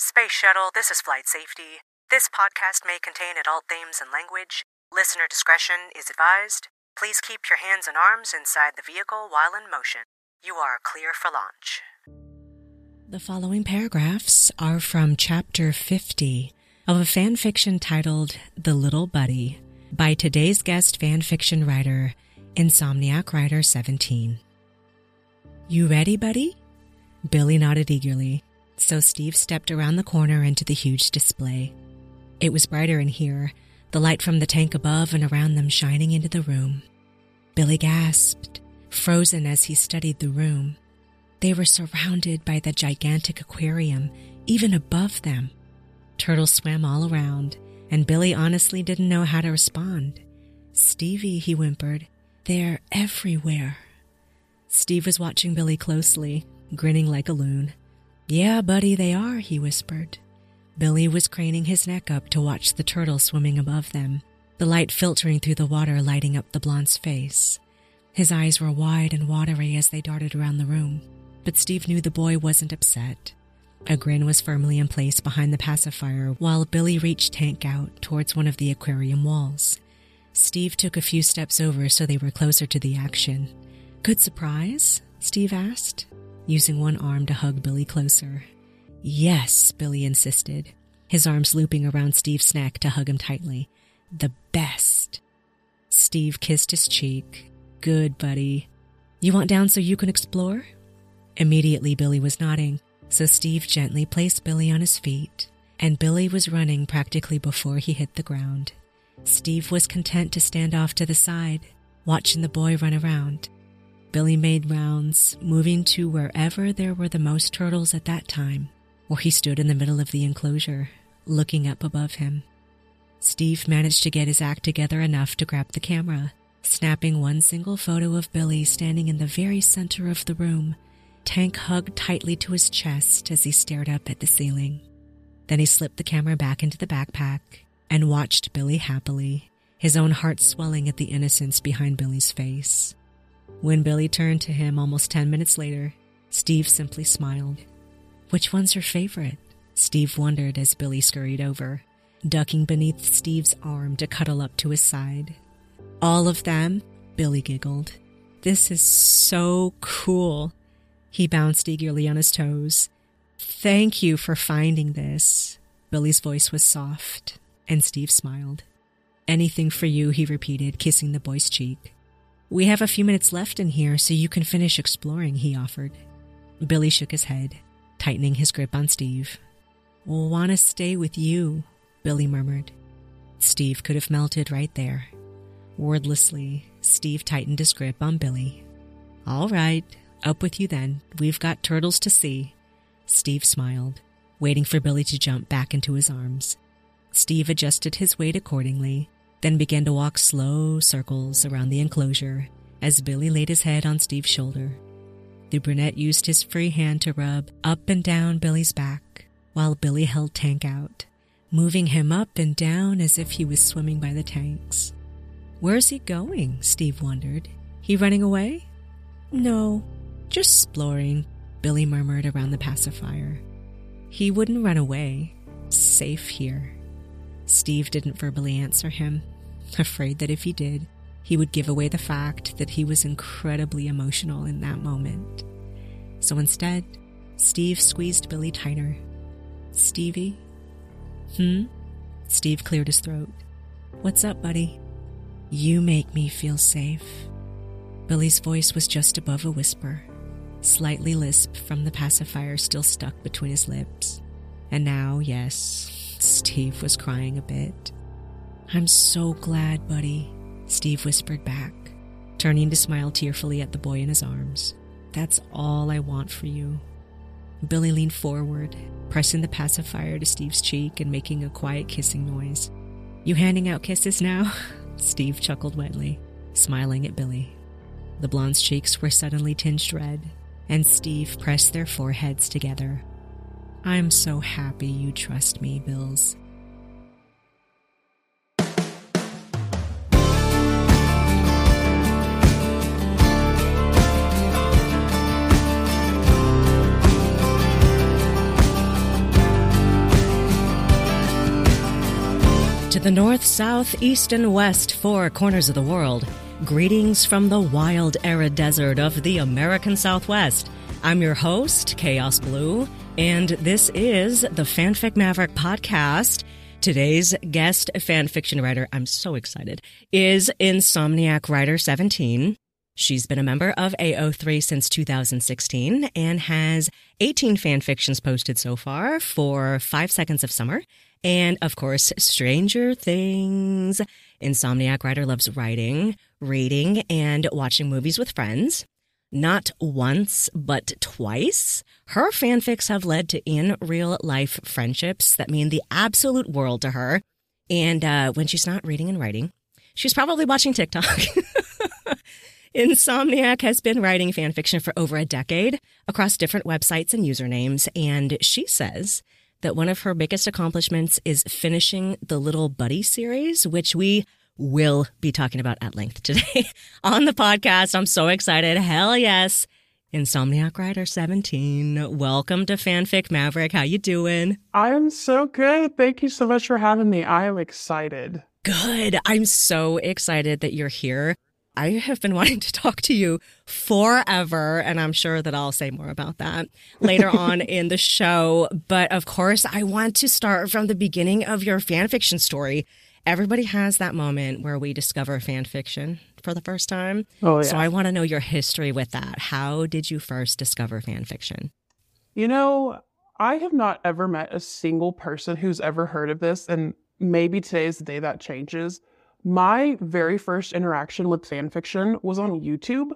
Space Shuttle, this is Flight Safety. This podcast may contain adult themes and language. Listener discretion is advised. Please keep your hands and arms inside the vehicle while in motion. You are clear for launch. The following paragraphs are from Chapter 50 of a fan fiction titled The Little Buddy by today's guest fan fiction writer, Insomniac Writer 17. You ready, buddy? Billy nodded eagerly, so Steve stepped around the corner into the huge display. It was brighter in here, the light from the tank above and around them shining into the room. Billy gasped, frozen as he studied the room. They were surrounded by the gigantic aquarium, even above them. Turtles swam all around, and Billy honestly didn't know how to respond. Stevie, he whimpered, they're everywhere. Steve was watching Billy closely, grinning like a loon. Yeah, buddy, they are, he whispered. Billy was craning his neck up to watch the turtle swimming above them, the light filtering through the water lighting up the blonde's face. His eyes were wide and watery as they darted around the room, but Steve knew the boy wasn't upset. A grin was firmly in place behind the pacifier while Billy reached Tank out towards one of the aquarium walls. Steve took a few steps over so they were closer to the action. Good surprise? Steve asked, using one arm to hug Billy closer. Yes, Billy insisted, his arms looping around Steve's neck to hug him tightly. The best. Steve kissed his cheek. Good, buddy. You want down so you can explore? Immediately, Billy was nodding, so Steve gently placed Billy on his feet, and Billy was running practically before he hit the ground. Steve was content to stand off to the side, watching the boy run around. Billy made rounds, moving to wherever there were the most turtles at that time, where he stood in the middle of the enclosure, looking up above him. Steve managed to get his act together enough to grab the camera, snapping one single photo of Billy standing in the very center of the room, Tank hugged tightly to his chest as he stared up at the ceiling. Then he slipped the camera back into the backpack and watched Billy happily, his own heart swelling at the innocence behind Billy's face. When Billy turned to him almost 10 minutes later, Steve simply smiled. Which one's your favorite? Steve wondered as Billy scurried over, ducking beneath Steve's arm to cuddle up to his side. All of them? Billy giggled. This is so cool. He bounced eagerly on his toes. Thank you for finding this. Billy's voice was soft, and Steve smiled. Anything for you, he repeated, kissing the boy's cheek. We have a few minutes left in here so you can finish exploring, he offered. Billy shook his head, tightening his grip on Steve. We'll want to stay with you, Billy murmured. Steve could have melted right there. Wordlessly, Steve tightened his grip on Billy. All right, up with you then. We've got turtles to see. Steve smiled, waiting for Billy to jump back into his arms. Steve adjusted his weight accordingly then began to walk slow circles around the enclosure as Billy laid his head on Steve's shoulder. The brunette used his free hand to rub up and down Billy's back while Billy held Tank out, moving him up and down as if he was swimming by the tanks. Where's he going? Steve wondered. He running away? No, just exploring, Billy murmured around the pacifier. He wouldn't run away. Safe here. Steve didn't verbally answer him, afraid that if he did, he would give away the fact that he was incredibly emotional in that moment. So instead, Steve squeezed Billy tighter. Stevie? Hmm? Steve cleared his throat. What's up, buddy? You make me feel safe. Billy's voice was just above a whisper, slightly lisp from the pacifier still stuck between his lips. And now, yes, Steve was crying a bit. I'm so glad, buddy, Steve whispered back, turning to smile tearfully at the boy in his arms. That's all I want for you. Billy leaned forward, pressing the pacifier to Steve's cheek and making a quiet kissing noise. You handing out kisses now? Steve chuckled wetly, smiling at Billy. The blonde's cheeks were suddenly tinged red, and Steve pressed their foreheads together I'm so happy you trust me, Bills. To the north, south, east, and west, four corners of the world, greetings from the wild, arid desert of the American Southwest. I'm your host, Chaos Blue, and this is the Fanfic Maverick podcast. Today's guest fanfiction writer, I'm so excited, is Insomniac Writer 17. She's been a member of AO3 since 2016 and has 18 fanfictions posted so far for Five Seconds of Summer. And of course, Stranger Things. Insomniac Writer loves writing, reading, and watching movies with friends. Not once, but twice. Her fanfics have led to in real life friendships that mean the absolute world to her. And uh, when she's not reading and writing, she's probably watching TikTok. Insomniac has been writing fanfiction for over a decade across different websites and usernames, and she says that one of her biggest accomplishments is finishing the Little Buddy series, which we will be talking about at length today on the podcast. I'm so excited. Hell yes. Insomniac Writer 17. Welcome to Fanfic Maverick. How you doing? I am so good. Thank you so much for having me. I am excited. Good. I'm so excited that you're here. I have been wanting to talk to you forever, and I'm sure that I'll say more about that later on in the show. But of course, I want to start from the beginning of your fanfiction story. Everybody has that moment where we discover fan fiction for the first time. Oh, yeah. So I want to know your history with that. How did you first discover fan fiction? You know, I have not ever met a single person who's ever heard of this, and maybe today's the day that changes. My very first interaction with fan fiction was on YouTube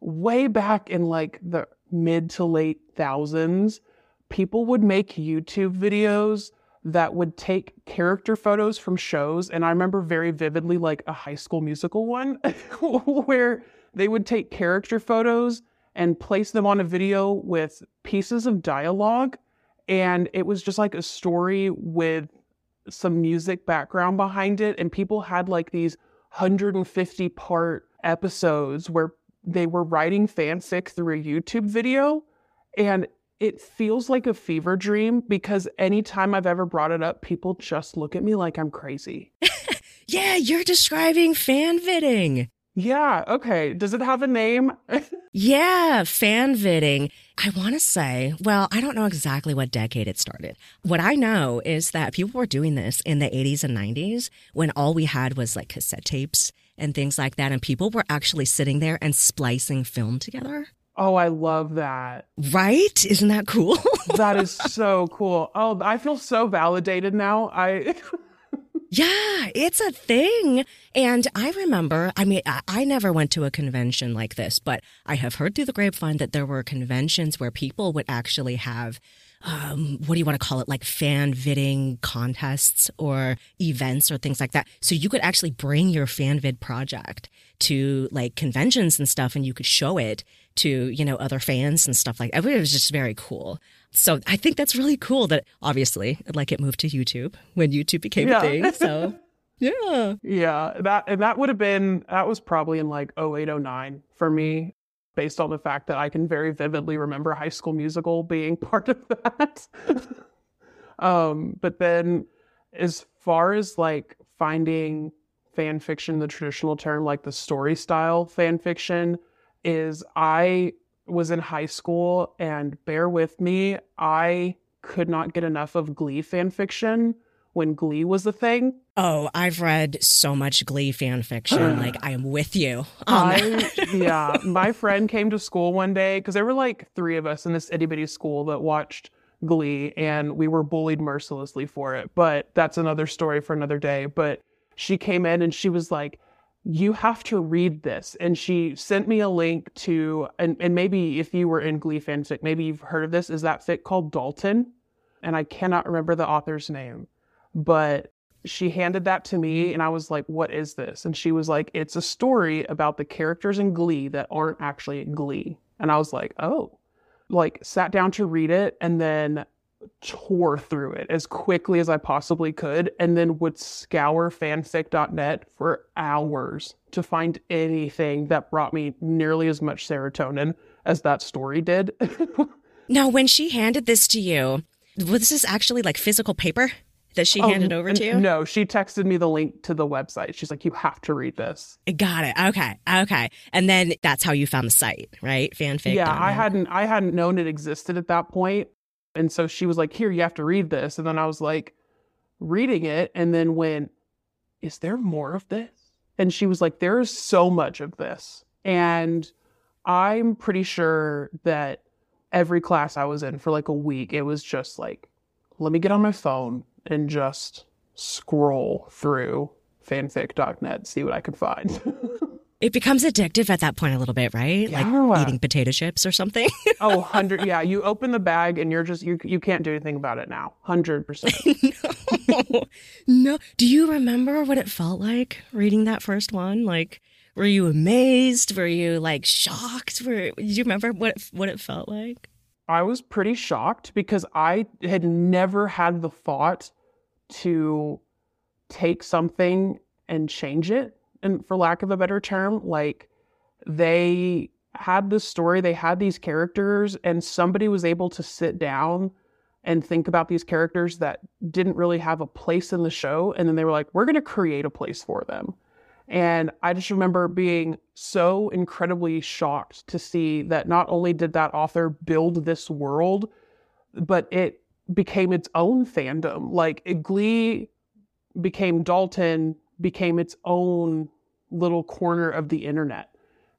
way back in like the mid to late thousands. People would make YouTube videos that would take character photos from shows. And I remember very vividly, like a high school musical one, where they would take character photos and place them on a video with pieces of dialogue. And it was just like a story with some music background behind it. And people had like these 150 part episodes where they were writing fanfic through a YouTube video. And it feels like a fever dream because anytime I've ever brought it up, people just look at me like I'm crazy. yeah, you're describing fanviding. Yeah, okay. Does it have a name? yeah, fanviding. I want to say, well, I don't know exactly what decade it started. What I know is that people were doing this in the 80s and 90s when all we had was like cassette tapes and things like that. And people were actually sitting there and splicing film together. Oh, I love that. Right? Isn't that cool? that is so cool. Oh, I feel so validated now. I Yeah, it's a thing. And I remember, I mean, I, I, never went to a convention like this, but I have heard through the grapevine that there were conventions where people would actually have um, what do you want to call it, like fan viding contests or events or things like that. So you could actually bring your fan vid project to like conventions and stuff and you could show it to, you know, other fans and stuff like that. It was just very cool. So I think that's really cool that obviously like it moved to YouTube when YouTube became yeah. a thing. So yeah. Yeah. That and that would have been that was probably in like 0809 for me based on the fact that I can very vividly remember High School Musical being part of that. um, but then, as far as like finding fan fiction, the traditional term, like the story style fan fiction, is I was in high school and bear with me, I could not get enough of Glee fan fiction when Glee was a thing. Oh, I've read so much Glee fan fiction. like I am with you I, yeah, my friend came to school one day because there were like three of us in this itty bitty school that watched Glee, and we were bullied mercilessly for it. But that's another story for another day. But she came in and she was like, you have to read this. And she sent me a link to, and, and maybe if you were in Glee fanfic, maybe you've heard of this, is that fic called Dalton? And I cannot remember the author's name but she handed that to me mm-hmm. and I was like, what is this? And she was like, it's a story about the characters in Glee that aren't actually in Glee. And I was like, oh, like sat down to read it and then tore through it as quickly as I possibly could and then would scour fanfic.net for hours to find anything that brought me nearly as much serotonin as that story did. now, when she handed this to you, was this actually like physical paper? that she Oh, handed over to you? No, she texted me the link to the website. She's like, you have to read this. Got it. Okay. Okay. And then that's how you found the site, right? Fanfic. yeah, I hadn't I hadn't known it existed at that point. And so she was like, here, you have to read this. And then I was like reading it and then went, is there more of this? And she was like, there's so much of this. And I'm pretty sure that every class I was in for like a week, it was just like, let me get on my phone and just scroll through fanfic.net, see what I can find. It becomes addictive at that point a little bit, right? Yeah. Like eating potato chips or something. oh, 100. Yeah, you open the bag and you're just, you, you can't do anything about it now. 100%. no. no. Do you remember what it felt like reading that first one? Like, were you amazed? Were you like shocked? Were, do you remember what it, what it felt like? I was pretty shocked because I had never had the thought to take something and change it. And for lack of a better term, like they had this story, they had these characters, and somebody was able to sit down and think about these characters that didn't really have a place in the show. And then they were like, we're going to create a place for them. And I just remember being so incredibly shocked to see that not only did that author build this world, but it became its own fandom. Like Glee became Dalton, became its own little corner of the internet.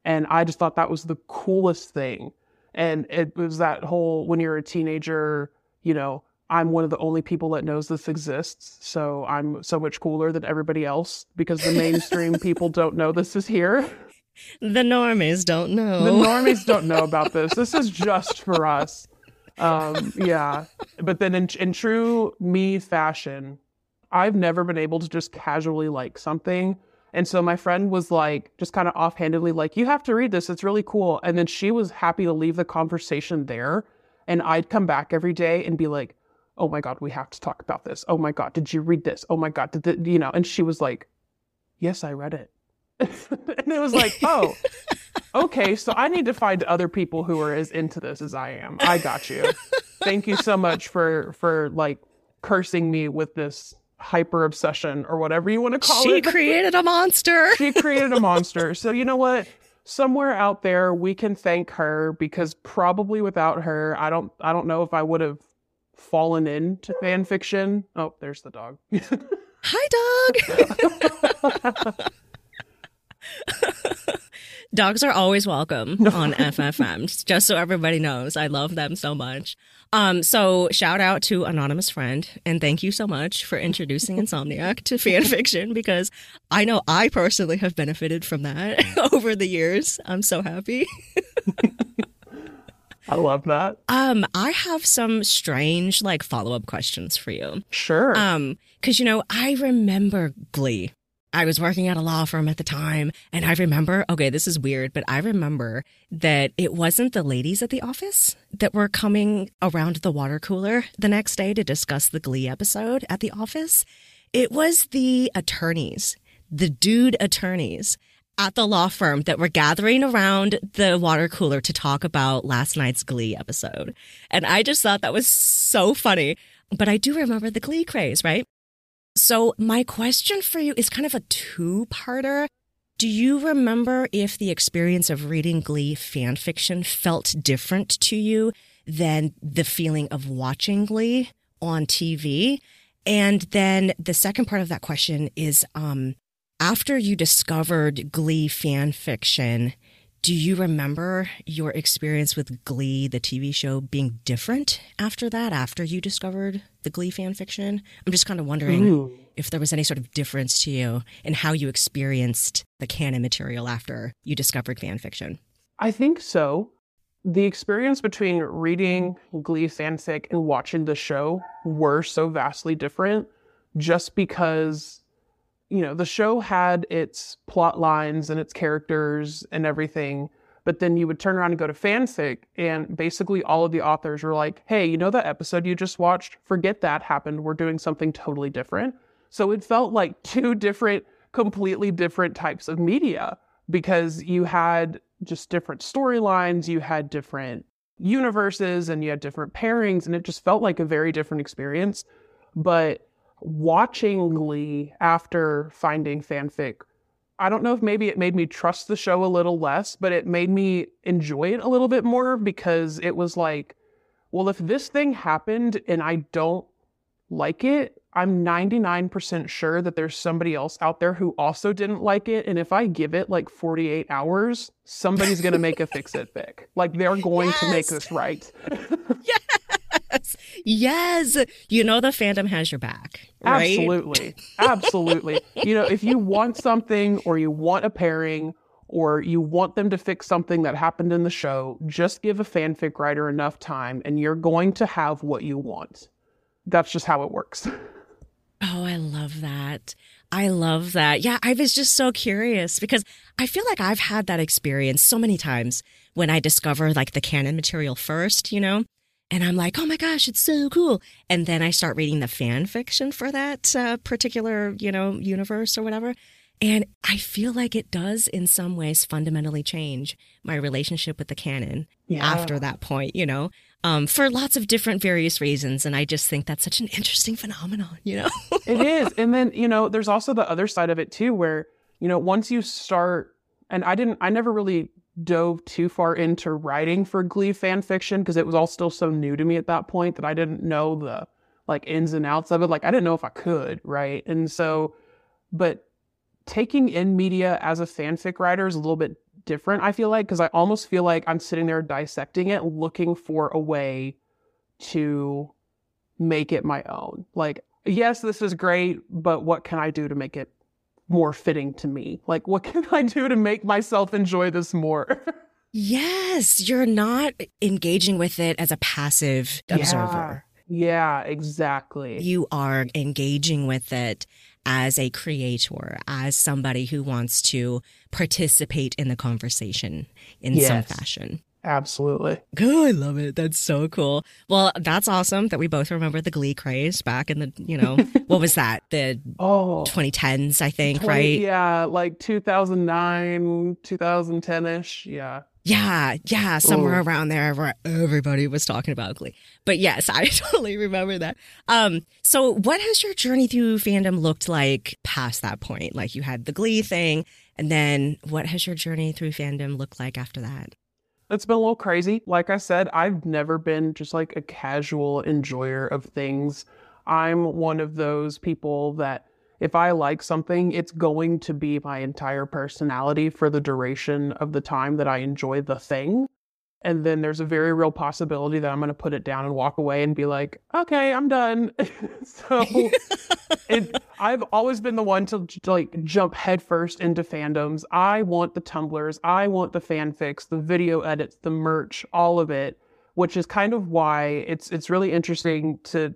And I just thought that was the coolest thing. And it was that whole when you're a teenager, you know, I'm one of the only people that knows this exists. So I'm so much cooler than everybody else because the mainstream people don't know this is here. The normies don't know. The normies don't know about this. This is just for us. Um, yeah. But then in, in true me fashion, I've never been able to just casually like something. And so my friend was like, just kind of offhandedly, like, you have to read this. It's really cool. And then she was happy to leave the conversation there. And I'd come back every day and be like, oh my God, we have to talk about this. Oh my God, did you read this? Oh my God, did the, you know? And she was like, yes, I read it. and it was like, oh, okay. So I need to find other people who are as into this as I am. I got you. Thank you so much for, for like cursing me with this hyper obsession or whatever you want to call she it. She created a monster. she created a monster. So you know what? Somewhere out there we can thank her because probably without her, I don't I don't know if I would have fallen into fan fiction. Oh, there's the dog. Hi, dog. Dogs are always welcome on FFM, just so everybody knows. I love them so much. Um, so shout out to anonymous friend, and thank you so much for introducing Insomniac to fan fiction because I know I personally have benefited from that over the years. I'm so happy. I love that. Um, I have some strange like follow up questions for you. Sure. Um, because you know, I remember Glee. I was working at a law firm at the time, and I remember, okay, this is weird, but I remember that it wasn't the ladies at the office that were coming around the water cooler the next day to discuss the Glee episode at the office. It was the attorneys, the dude attorneys at the law firm that were gathering around the water cooler to talk about last night's Glee episode. And I just thought that was so funny. But I do remember the Glee craze, right? So, my question for you is kind of a two parter. Do you remember if the experience of reading Glee fan fiction felt different to you than the feeling of watching Glee on TV? And then the second part of that question is um, after you discovered Glee fan fiction, do you remember your experience with Glee, the TV show, being different after that, after you discovered the Glee fan fiction? I'm just kind of wondering Ooh. if there was any sort of difference to you in how you experienced the canon material after you discovered fan fiction. I think so. The experience between reading Glee fanfic and watching the show were so vastly different just because you know, the show had its plot lines and its characters and everything, but then you would turn around and go to fanfic, and basically all of the authors were like, hey, you know that episode you just watched? Forget that happened. We're doing something totally different. So it felt like two different, completely different types of media because you had just different storylines, you had different universes, and you had different pairings, and it just felt like a very different experience. But watching Glee after finding fanfic, I don't know if maybe it made me trust the show a little less, but it made me enjoy it a little bit more because it was like, well, if this thing happened and I don't like it, I'm 99% sure that there's somebody else out there who also didn't like it. And if I give it like 48 hours, somebody's going to make a fix it fic. Like they're going yes. to make this right. yes. Yes. You know, the fandom has your back. Right? Absolutely. Absolutely. you know, if you want something or you want a pairing, or you want them to fix something that happened in the show, just give a fanfic writer enough time and you're going to have what you want. That's just how it works. Oh, I love that. I love that. Yeah, I was just so curious because I feel like I've had that experience so many times when I discover like the canon material first, you know? And I'm like, oh my gosh, it's so cool. And then I start reading the fan fiction for that uh, particular, you know, universe or whatever. And I feel like it does in some ways fundamentally change my relationship with the canon yeah. after that point, you know? um, for lots of different various reasons. And I just think that's such an interesting phenomenon, you know? it is. And then, you know, there's also the other side of it too, where, you know, once you start, and I didn't, I never really dove too far into writing for Glee fan fiction because it was all still so new to me at that point that I didn't know the like ins and outs of it. Like I didn't know if I could, right? And so, but taking in media as a fanfic writer is a little bit different, I feel like, because I almost feel like I'm sitting there dissecting it, looking for a way to make it my own. Like, yes, this is great, but what can I do to make it more fitting to me? Like, what can I do to make myself enjoy this more? yes, you're not engaging with it as a passive observer. Yeah, yeah exactly. You are engaging with it as a creator, as somebody who wants to participate in the conversation in yes. some fashion. Absolutely. Oh, I love it. That's so cool. Well, that's awesome that we both remember the Glee craze back in the, you know, what was that? The oh, 2010s, I think, 20, right? Yeah, like 2009, 2010 ish. Yeah. Yeah, yeah, somewhere Ooh. around there where everybody was talking about Glee. But yes, I totally remember that. Um, so what has your journey through fandom looked like past that point? Like you had the Glee thing, and then what has your journey through fandom looked like after that? It's been a little crazy. Like I said, I've never been just like a casual enjoyer of things. I'm one of those people that if I like something, it's going to be my entire personality for the duration of the time that I enjoy the thing. And then there's a very real possibility that I'm going to put it down and walk away and be like, okay, I'm done. so it, I've always been the one to, to like jump headfirst into fandoms. I want the Tumblrs, I want the fanfics, the video edits, the merch, all of it, which is kind of why it's it's really interesting to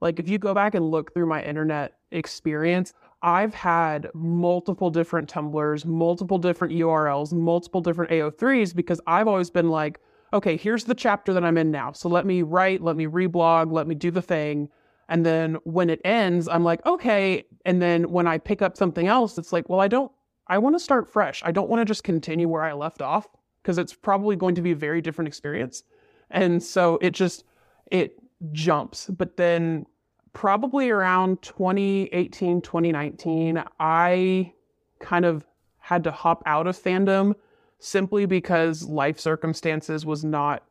like if you go back and look through my internet experience, I've had multiple different Tumblrs, multiple different URLs, multiple different AO3s because I've always been like, okay, here's the chapter that I'm in now. So let me write, let me reblog, let me do the thing. And then when it ends, I'm like, okay. And then when I pick up something else, it's like, well, I don't, I want to start fresh. I don't want to just continue where I left off because it's probably going to be a very different experience. And so it just, it jumps. But then probably around 2018, 2019, I kind of had to hop out of fandom simply because life circumstances was not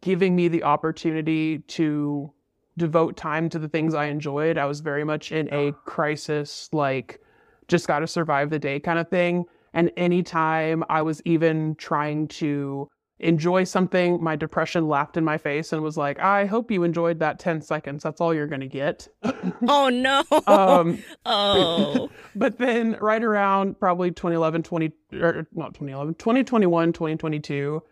giving me the opportunity to devote time to the things I enjoyed. I was very much in a crisis, like just got to survive the day kind of thing. And anytime I was even trying to enjoy something, my depression laughed in my face and was like, I hope you enjoyed that 10 seconds. That's all you're going to get. oh, no. um, oh. but then right around probably 2011, 20, or not 2011, 2021, 2022,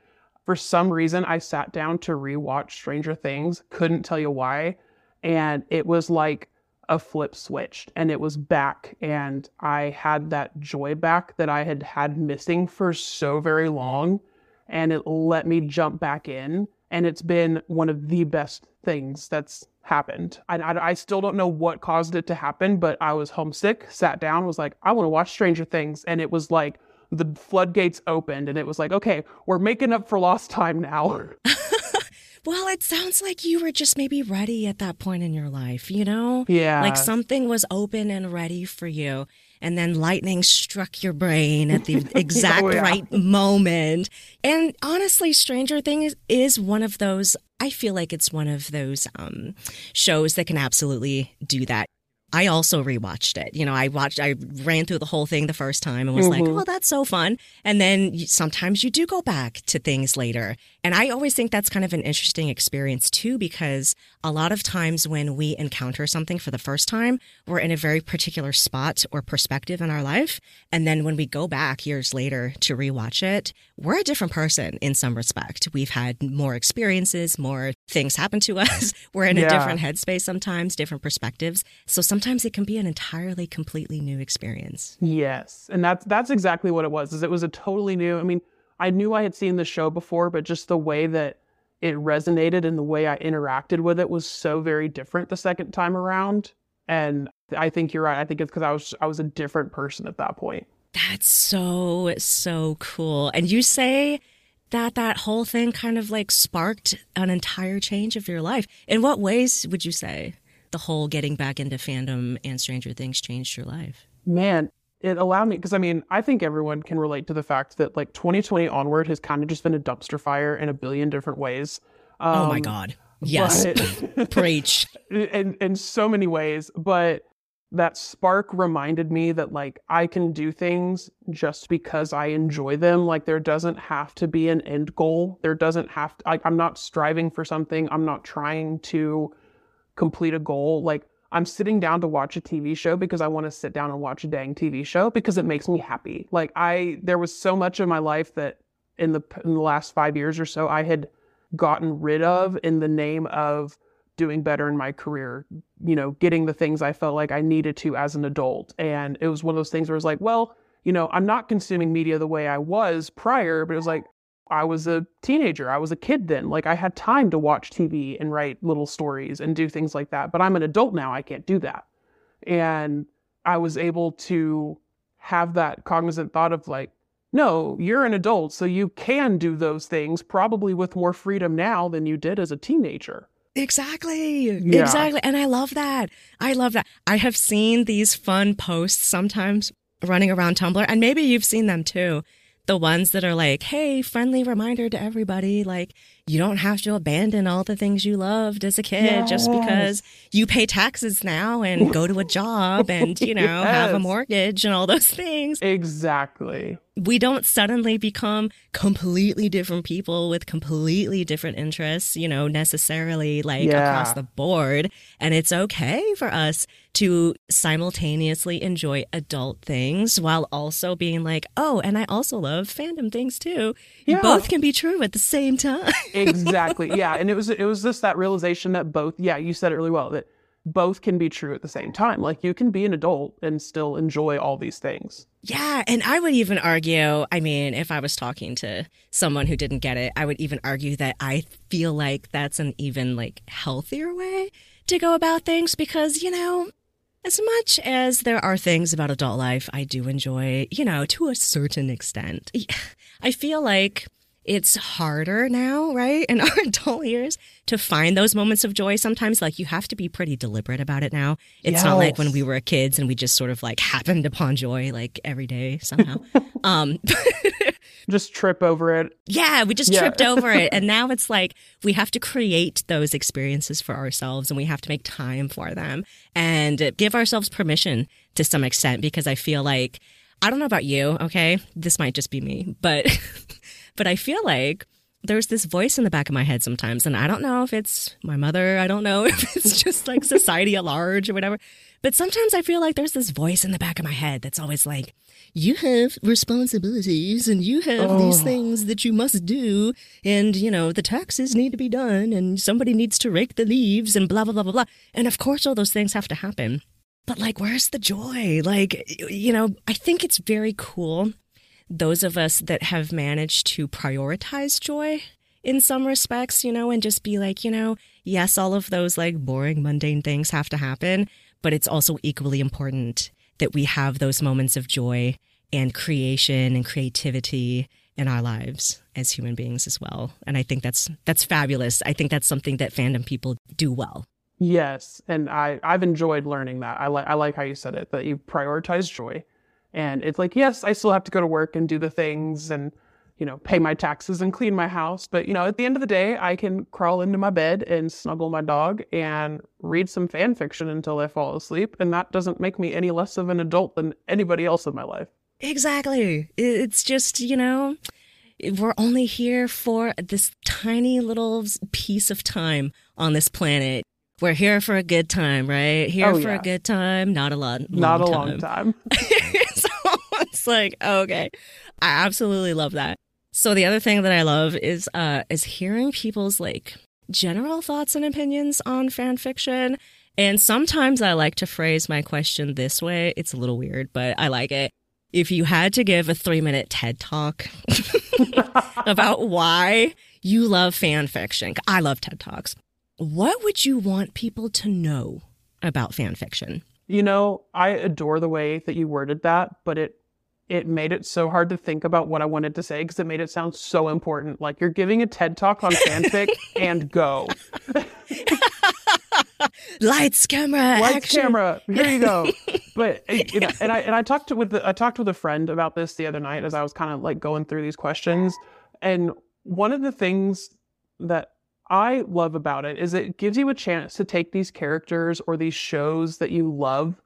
for some reason, I sat down to rewatch Stranger Things. Couldn't tell you why. And it was like a flip switched and it was back. And I had that joy back that I had had missing for so very long and it let me jump back in. And it's been one of the best things that's happened. I, I, I, still don't know what caused it to happen, but I was homesick, sat down, was like, I want to watch Stranger Things. And it was like the floodgates opened, and it was like, okay, we're making up for lost time now. Well, it sounds like you were just maybe ready at that point in your life, you know? Yeah. Like something was open and ready for you. And then lightning struck your brain at the exact Oh, yeah. right moment. And honestly, Stranger Things is one of those, I feel like it's one of those um, shows that can absolutely do that. I also rewatched it. You know, I watched, I ran through the whole thing the first time and was like, Mhm. oh, that's so fun. And then you- sometimes you do go back to things later. And I always think that's kind of an interesting experience too, because a lot of times when we encounter something for the first time, we're in a very particular spot or perspective in our life. And then when we go back years later to rewatch it, we're a different person in some respect. We've had more experiences, more things happen to us. We're in a different headspace sometimes, different perspectives. So sometimes it can be an entirely, completely new experience. Yes, and that's that's exactly what it was. Is it was a totally new. I mean, I knew I had seen the show before, but just the way that it resonated and the way I interacted with it was so very different the second time around. And I think you're right. I think it's because I was I was a different person at that point. That's so, so cool. And you say that that whole thing kind of like sparked an entire change of your life. In what ways would you say the whole getting back into fandom and Stranger Things changed your life? Man, it allowed me because I mean I think everyone can relate to the fact that like 2020 onward has kind of just been a dumpster fire in a billion different ways. oh my Um, God. Yes. but- Preach. in in so many ways but that spark reminded me that like I can do things just because I enjoy them like there doesn't have to be an end goal there doesn't have to like I'm not striving for something I'm not trying to complete a goal like I'm sitting down to watch a TV show because I want to sit down and watch a dang TV show because it makes me happy like I there was so much in my life that in the in the last 5 years or so I had gotten rid of in the name of doing better in my career, you know, getting the things I felt like I needed to as an adult. And it was one of those things where it was like, well, you know, I'm not consuming media the way I was prior, but it was like I was a teenager. I was a kid then. Like I had time to watch TV and write little stories and do things like that. But I'm an adult now. I can't do that. And I was able to have that cognizant thought of like, no, you're an adult, so you can do those things probably with more freedom now than you did as a teenager. Exactly. Yeah. Exactly. And I love that. I love that. I have seen these fun posts sometimes running around Tumblr, and maybe you've seen them too. The ones that are like, hey, friendly reminder to everybody, like, you don't have to abandon all the things you loved as a kid just because you pay taxes now and go to a job and, you know, have a mortgage and all those things. Exactly. We don't suddenly become completely different people with completely different interests, you know, necessarily like Yeah. across the board. And it's okay for us to simultaneously enjoy adult things while also being like, oh, and I also love fandom things too. Yeah. Both can be true at the same time. exactly. Yeah. And it was it was just that realization that both yeah, you said it really well, that both can be true at the same time. Like you can be an adult and still enjoy all these things. Yeah, and I would even argue, I mean, if I was talking to someone who didn't get it, I would even argue that I feel like that's an even like healthier way to go about things because, you know, as much as there are things about adult life I do enjoy, you know, to a certain extent. I feel like it's harder now, right? In our adult years to find those moments of joy. Sometimes like you have to be pretty deliberate about it now. It's not like when we were kids and we just sort of like happened upon joy like every day somehow. um Just trip over it. yeah, we just Yeah. tripped over it. And now it's like we have to create those experiences for ourselves and we have to make time for them and give ourselves permission to some extent because I feel like, I don't know about you, okay? This might just be me, but, but I feel like there's this voice in the back of my head sometimes. And I don't know if it's my mother. I don't know if it's just like society at large or whatever. But sometimes I feel like there's this voice in the back of my head that's always like, you have responsibilities and you have these Oh. things that you must do. And, you know, the taxes need to be done and somebody needs to rake the leaves and blah, blah, blah, blah, blah. And of course, all those things have to happen. But like, where's the joy? Like, you know, I think it's very cool. Those of us that have managed to prioritize joy in some respects, you know, and just be like, you know, yes, all of those like boring, mundane things have to happen, but it's also equally important that we have those moments of joy and creation and creativity in our lives as human beings as well. And I think that's that's fabulous. I think that's something that fandom people do well. Yes, and I I've enjoyed learning that. I like I like how you said it that you prioritize joy, and it's like yes, I still have to go to work and do the things and you know pay my taxes and clean my house, but you know at the end of the day, I can crawl into my bed and snuggle my dog and read some fan fiction until I fall asleep, and that doesn't make me any less of an adult than anybody else in my life. Exactly. It's just you know we're only here for this tiny little piece of time on this planet we're here for a good time, right? Here oh, for yeah. a good time, not a lot, not a time. long time. it's like okay, I absolutely love that. So the other thing that I love is uh is hearing people's like general thoughts and opinions on fan fiction. And sometimes I like to phrase my question this way. It's a little weird, but I like it. If you had to give a three minute TED talk about why you love fan fiction, I love TED Talks what would you want people to know about fan fiction? You know, I adore the way that you worded that, but it it made it so hard to think about what I wanted to say because it made it sound so important. Like you're giving a TED talk on fanfic and go. Lights, camera, lights, action. camera. Here you go. But eh, you know, and I and I talked to, with the, I talked with a friend about this the other night as I was kind of like going through these questions, and one of the things that I love about it is it gives you a chance to take these characters or these shows that you love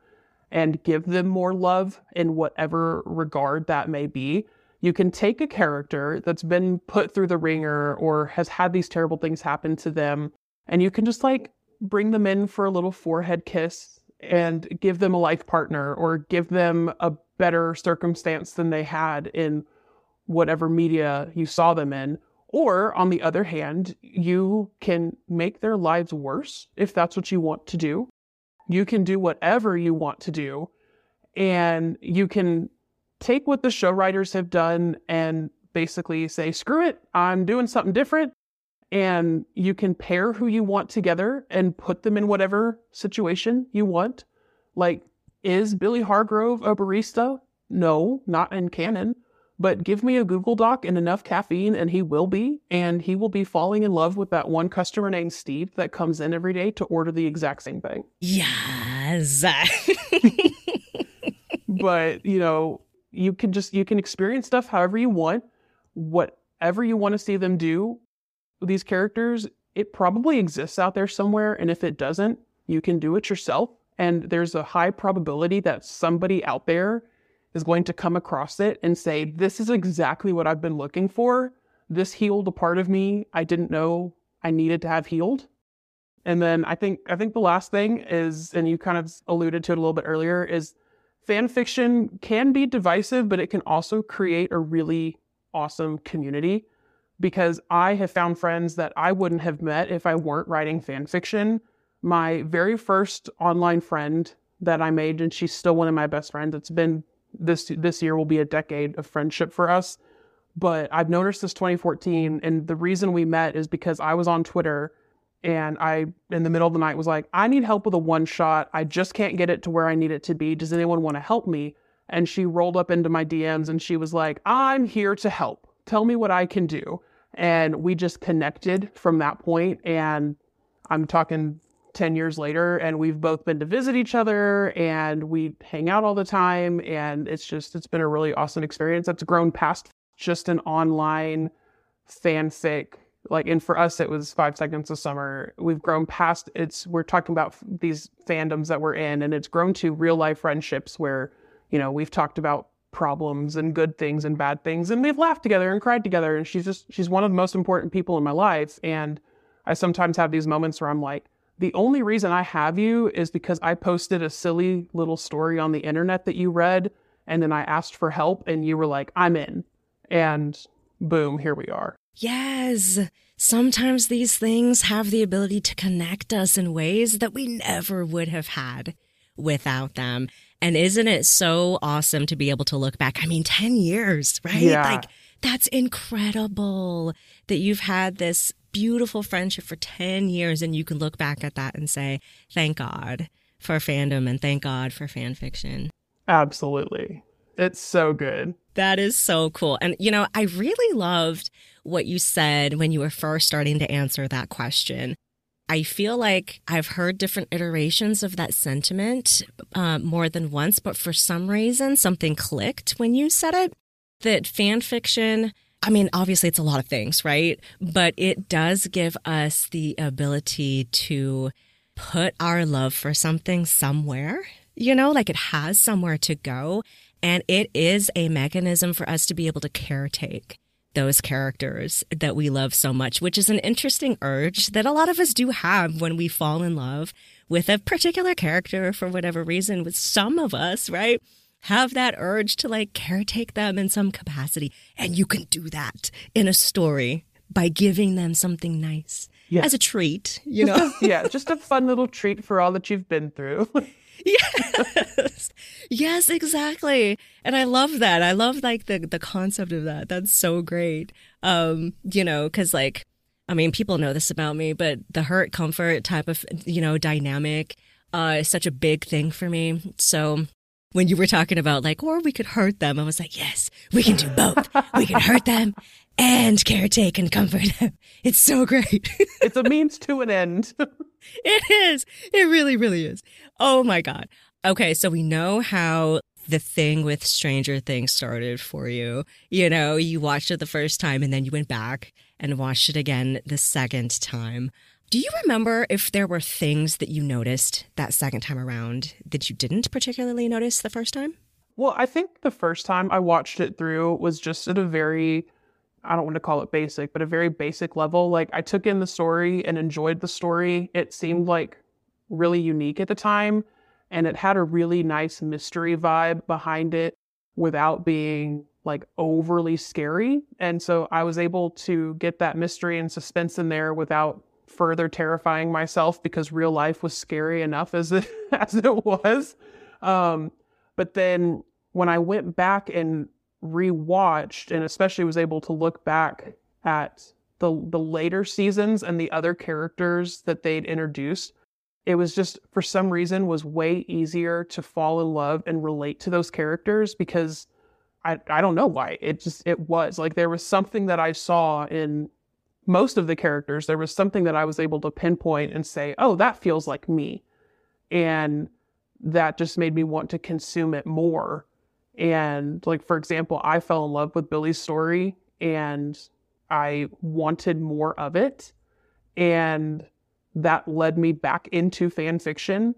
and give them more love in whatever regard that may be. You can take a character that's been put through the ringer or has had these terrible things happen to them, and you can just like bring them in for a little forehead kiss and give them a life partner or give them a better circumstance than they had in whatever media you saw them in. Or on the other hand, you can make their lives worse if that's what you want to do. You can do whatever you want to do. And you can take what the show writers have done and basically say, screw it, I'm doing something different. And you can pair who you want together and put them in whatever situation you want. Like, is Billy Hargrove a barista? No, not in canon. But give me a Google Doc and enough caffeine, and he will be. And he will be falling in love with that one customer named Steve that comes in every day to order the exact same thing. Yes. but, you know, you can just, you can experience stuff however you want, whatever you want to see them do. These characters, it probably exists out there somewhere. And if it doesn't, you can do it yourself. And there's a high probability that somebody out there is going to come across it and say, This is exactly what I've been looking for. This healed a part of me I didn't know I needed to have healed. And then I think I think the last thing is, and you kind of alluded to it a little bit earlier, is fan fiction can be divisive, but it can also create a really awesome community. Because I have found friends that I wouldn't have met if I weren't writing fan fiction. My very first online friend that I made, and she's still one of my best friends. It's been this this year will be a decade of friendship for us. But I've noticed this 2014, and the reason we met is because I was on Twitter and I, in the middle of the night, was like, I need help with a one shot. I just can't get it to where I need it to be. Does anyone want to help me? And she rolled up into my DMs and she was like, I'm here to help. Tell me what I can do. And we just connected from that. And I'm talking 10 years later and we've both been to visit each other and we hang out all the time and it's just it's been a really awesome experience. That's grown past just an online fanfic. Like and for us it was five seconds of summer. We've grown past it's we're talking about these fandoms that we're in and it's grown to real life friendships where you know we've talked about problems and good things and bad things and we've laughed together and cried together and she's just she's one of the most important people in my life and i sometimes have these moments where i'm like the only reason I have you is because I posted a silly little story on the internet that you read, and then I asked for help, and you were like, I'm in. And boom, here we are. Yes. Sometimes these things have the ability to connect us in ways that we never would have had without them. And isn't it so awesome to be able to look back? I mean, 10 years, right? Yeah. Like, that's incredible that you've had this beautiful friendship for 10 years and you can look back at that and say, thank God for fandom and thank God for fan fiction. Absolutely. It's so good. That is so cool. And, you know, I really loved what you said when you were first starting to answer that question. I feel like I've heard different iterations of that sentiment uh, more than once, but for some reason, something clicked when you said it that fan fiction. I mean, obviously, it's a lot of things, right? But it does give us the ability to put our love for something somewhere, you know, like it has somewhere to go. And it is a mechanism for us to be able to caretake those characters that we love so much, which is an interesting urge that a lot of us do have when we fall in love with a particular character for whatever reason. With some of us, right? Have that urge to like caretake them in some capacity. And you can do that in a story by giving them something nice yeah. as a treat, you know? yeah, just a fun little treat for all that you've been through. yes. Yes, exactly. And I love that. I love like the the concept of that. That's so great. Um, you know, cuz like I mean, people know this about me, but the hurt comfort type of, you know, dynamic uh is such a big thing for me. So when you were talking about like, or we could hurt them, I was like, yes, we can do both. we can hurt them and caretake and comfort them. It's so great. it's a means to an end. it is. It really, really is. Oh my God. Okay. So we know how the thing with Stranger Things started for you. You know, you watched it the first time and then you went back and watched it again the second time. Do you remember if there were things that you noticed that second time around that you didn't particularly notice the first time? Well, I think the first time I watched it through was just at a very I don't want to call it basic, but a very basic level. Like I took in the story and enjoyed the story. It seemed like really unique at the time and it had a really nice mystery vibe behind it without being like overly scary. And so I was able to get that mystery and suspense in there without further terrifying myself because real life was scary enough as it as it was. Um, but then when I went back and rewatched and especially was able to look back at the the later seasons and the other characters that they'd introduced it was just for some reason was way easier to fall in love and relate to those characters because I I don't know why it just it was like there was something that I saw in most of the characters there was something that I was able to pinpoint and say oh that feels like me and that just made me want to consume it more and like for example, I fell in love with Billy's story and I wanted more of it. And that led me back into fan fiction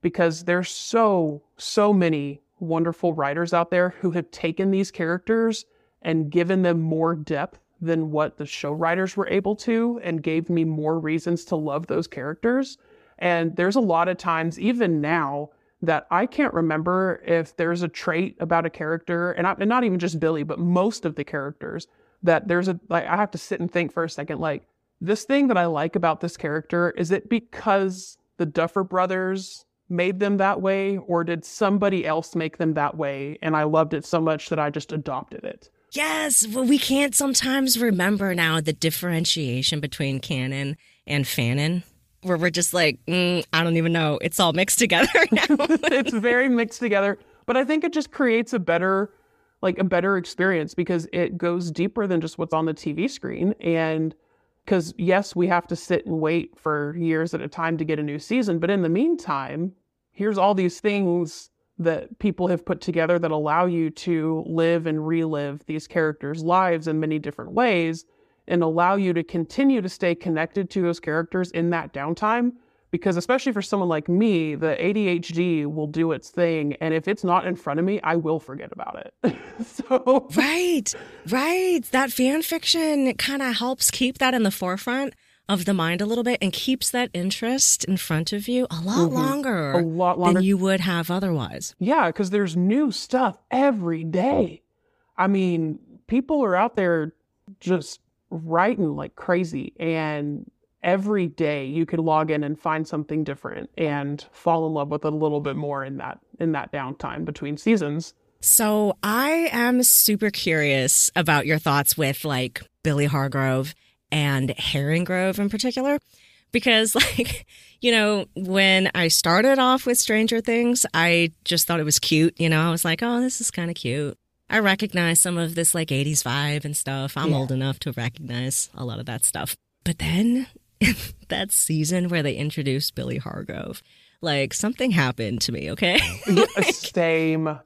because there's so, so many wonderful writers out there who have taken these characters and given them more depth than what the show writers were able to and gave me more reasons to love those characters. And there's a lot of times, even now, that I can't remember if there's a trait about a character, and, I, and not even just Billy, but most of the characters, that there's a, like, I have to sit and think for a second, like, this thing that I like about this character, is it because the Duffer brothers made them that way, or did somebody else make them that way? And I loved it so much that I just adopted it. Yes, well, we can't sometimes remember now the differentiation between canon and fanon where we're just like, mm, I don't even know. It's all mixed together now. it's very mixed together, but I think it just creates a better, like a better experience because it goes deeper than just what's on the TV screen. And because yes, we have to sit and wait for years at a time to get a new season, but in the meantime, here's all these things that people have put together that allow you to live and relive these characters' lives in many different ways and allow you to continue to stay connected to those characters in that downtime. Because, especially for someone like me, the ADHD will do its thing. And if it's not in front of me, I will forget about it. so, right, right. That fan fiction kind of helps keep that in the forefront of the mind a little bit and keeps that interest in front of you a lot mm-hmm. longer, a lot longer than you would have otherwise. Yeah, because there's new stuff every day. I mean, people are out there just writing like crazy and every day you could log in and find something different and fall in love with it a little bit more in that in that downtime between seasons. So I am super curious about your thoughts with like Billy Hargrove and Harringrove in particular because like you know when i started off with stranger things i just thought it was cute you know? I was like oh this is kind of cute. I recognize some of this like 80s vibe and stuff. I'm Yeah. old enough to recognize a lot of that stuff. But then that season where they introduced billy hargrove like something happened to me okay? Same.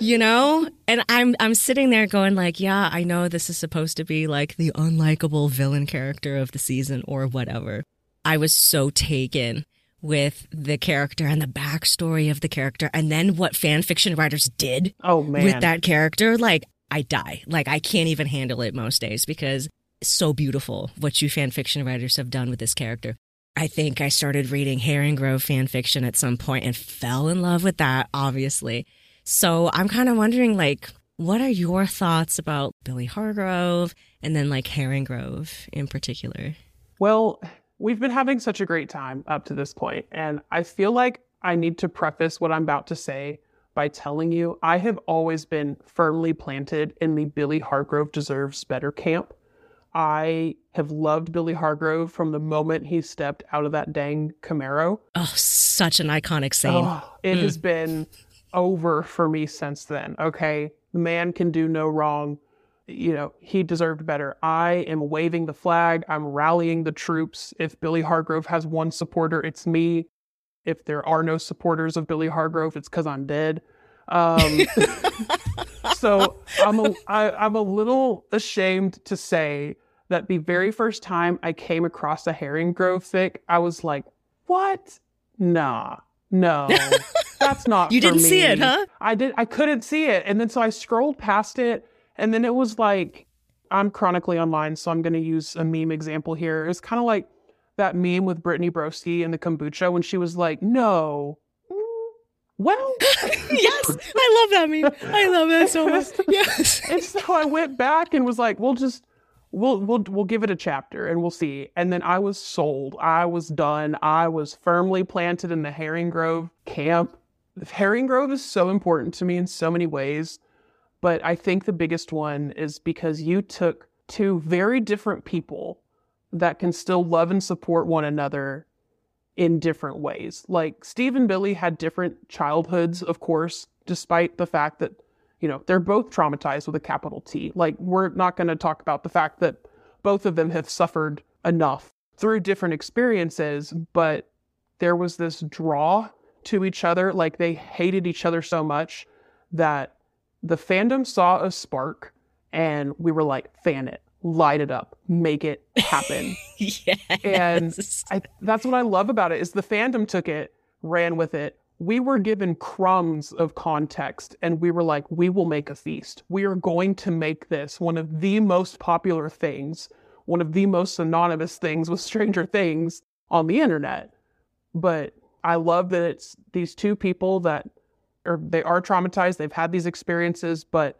You know and i'm i'm sitting there going like yeah i know this is supposed to be like the unlikable villain character of the season or whatever i was so taken with the character and the backstory of the character and then what fan fiction writers did Oh man. with that character like i die like i can't even handle it most days because it's so beautiful what you fan fiction writers have done with this character I think I started reading Harringrove fan fiction at some point and fell in love with that, obviously. So I'm kind of wondering, like, what are your thoughts about Billy Hargrove and then like Harringrove in particular? Well, we've been having such a great time up to this point, and I feel like I need to preface what I'm about to say by telling you I have always been firmly planted in the Billy Hargrove deserves better camp. I have loved Billy Hargrove from the moment he stepped out of that dang Camaro. Oh, such an iconic scene. Oh, it hmm. has been over for me since then. Okay. The man can do no wrong. You know, he deserved better. I am waving the flag. I'm rallying the troops. If Billy Hargrove has one supporter, it's me. If there are no supporters of Billy Hargrove, it's because I'm dead. Um, so I'm a, I, I'm a little ashamed to say that the very first time I came across a Harringrove fic, I was like, "What? Nah, no, that's not." You didn't see it, huh? I did. I couldn't see it, and then so I scrolled past it, and then it was like, I'm chronically online, so I'm going to use a meme example here. It was kind of like that meme with Brittany Broski and the kombucha when she was like, "No." Well, yes, I love that meme. I love that so much. Yes. and so I went back and was like, "We'll just, we'll, we'll, we'll give it a chapter and we'll see." And then I was sold. I was done. I was firmly planted in the Harringrove camp. Harringrove is so important to me in so many ways, but I think the biggest one is because you took two very different people that can still love and support one another in different ways. Like Steve and Billy had different childhoods, of course, despite the fact that, you know, they're both traumatized with a capital T. Like, we're not going to talk about the fact that both of them have suffered enough through different experiences, but there was this draw to each other. Like, they hated each other so much that the fandom saw a spark and we were like, fan it, light it up, make it happen. yes. And I, that's what I love about it is the fandom took it, ran with it. We were given crumbs of context and we were like, we will make a feast. We are going to make this one of the most popular things, one of the most synonymous things with Stranger Things on the internet. But I love that it's these two people that are they are traumatized, they've had these experiences, but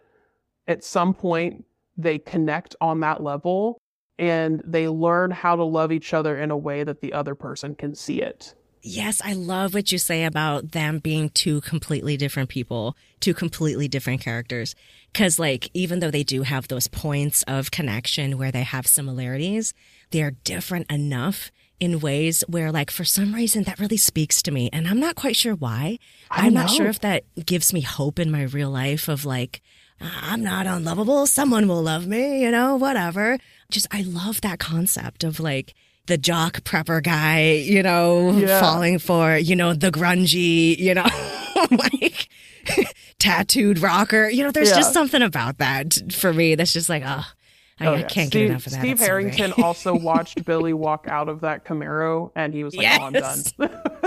at some point they connect on that level and they learn how to love each other in a way that the other person can see it. Yes, I love what you say about them being two completely different people, two completely different characters. Cause like, even though they do have those points of connection where they have similarities, they're different enough in ways where like, for some reason that really speaks to me. And I'm not quite sure why. I'm not sure if that gives me hope in my real life of like, I'm not unlovable. Someone will love me, you know, whatever. Just, I love that concept of like, the jock prepper guy, you know, Yeah. falling for, you know, the grungy, you know, like tattooed rocker. You know, there's Yeah. just something about that for me that's just like, oh, I, Oh, yeah. can't Steve, get enough of that. Steve. Harrington also watched Billy walk out of that Camaro and he was like, Yes. oh, I'm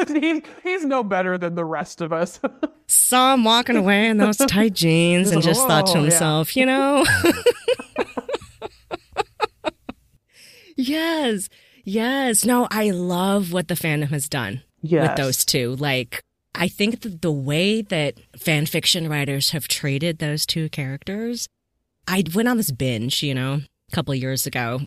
done. he, he's no better than the rest of us. Saw him walking away in those tight jeans and just thought to Oh, yeah. himself, you know? yes. Yes. No, I love what the fandom has done yes. with those two. Like, I think that the way that fan fiction writers have treated those two characters, I went on this binge, you know, a couple of years ago,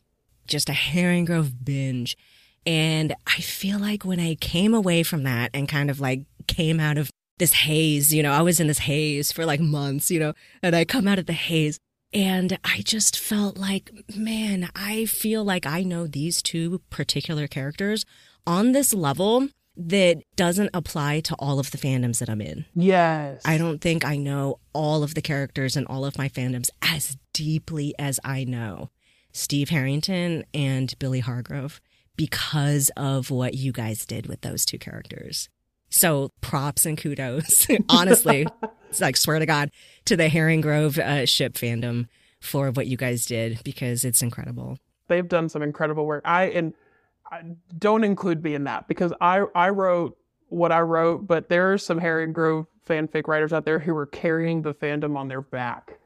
just a Harringrove binge. And I feel like when I came away from that and kind of like came out of this haze, you know, I was in this haze for like months, you know, and I come out of the haze and I just felt like, man, I feel like I know these two particular characters on this level that doesn't apply to all of the fandoms that I'm in. Yes. I don't think I know all of the characters in all of my fandoms as deeply as I know Steve Harrington and Billy Hargrove because of what you guys did with those two characters. So props and kudos, honestly, like swear to God, to the Harringrove uh, ship fandom for what you guys did because it's incredible. They've done some incredible work. I and I, don't include me in that because I I wrote what I wrote, but there are some Harringrove fanfic writers out there who are carrying the fandom on their back,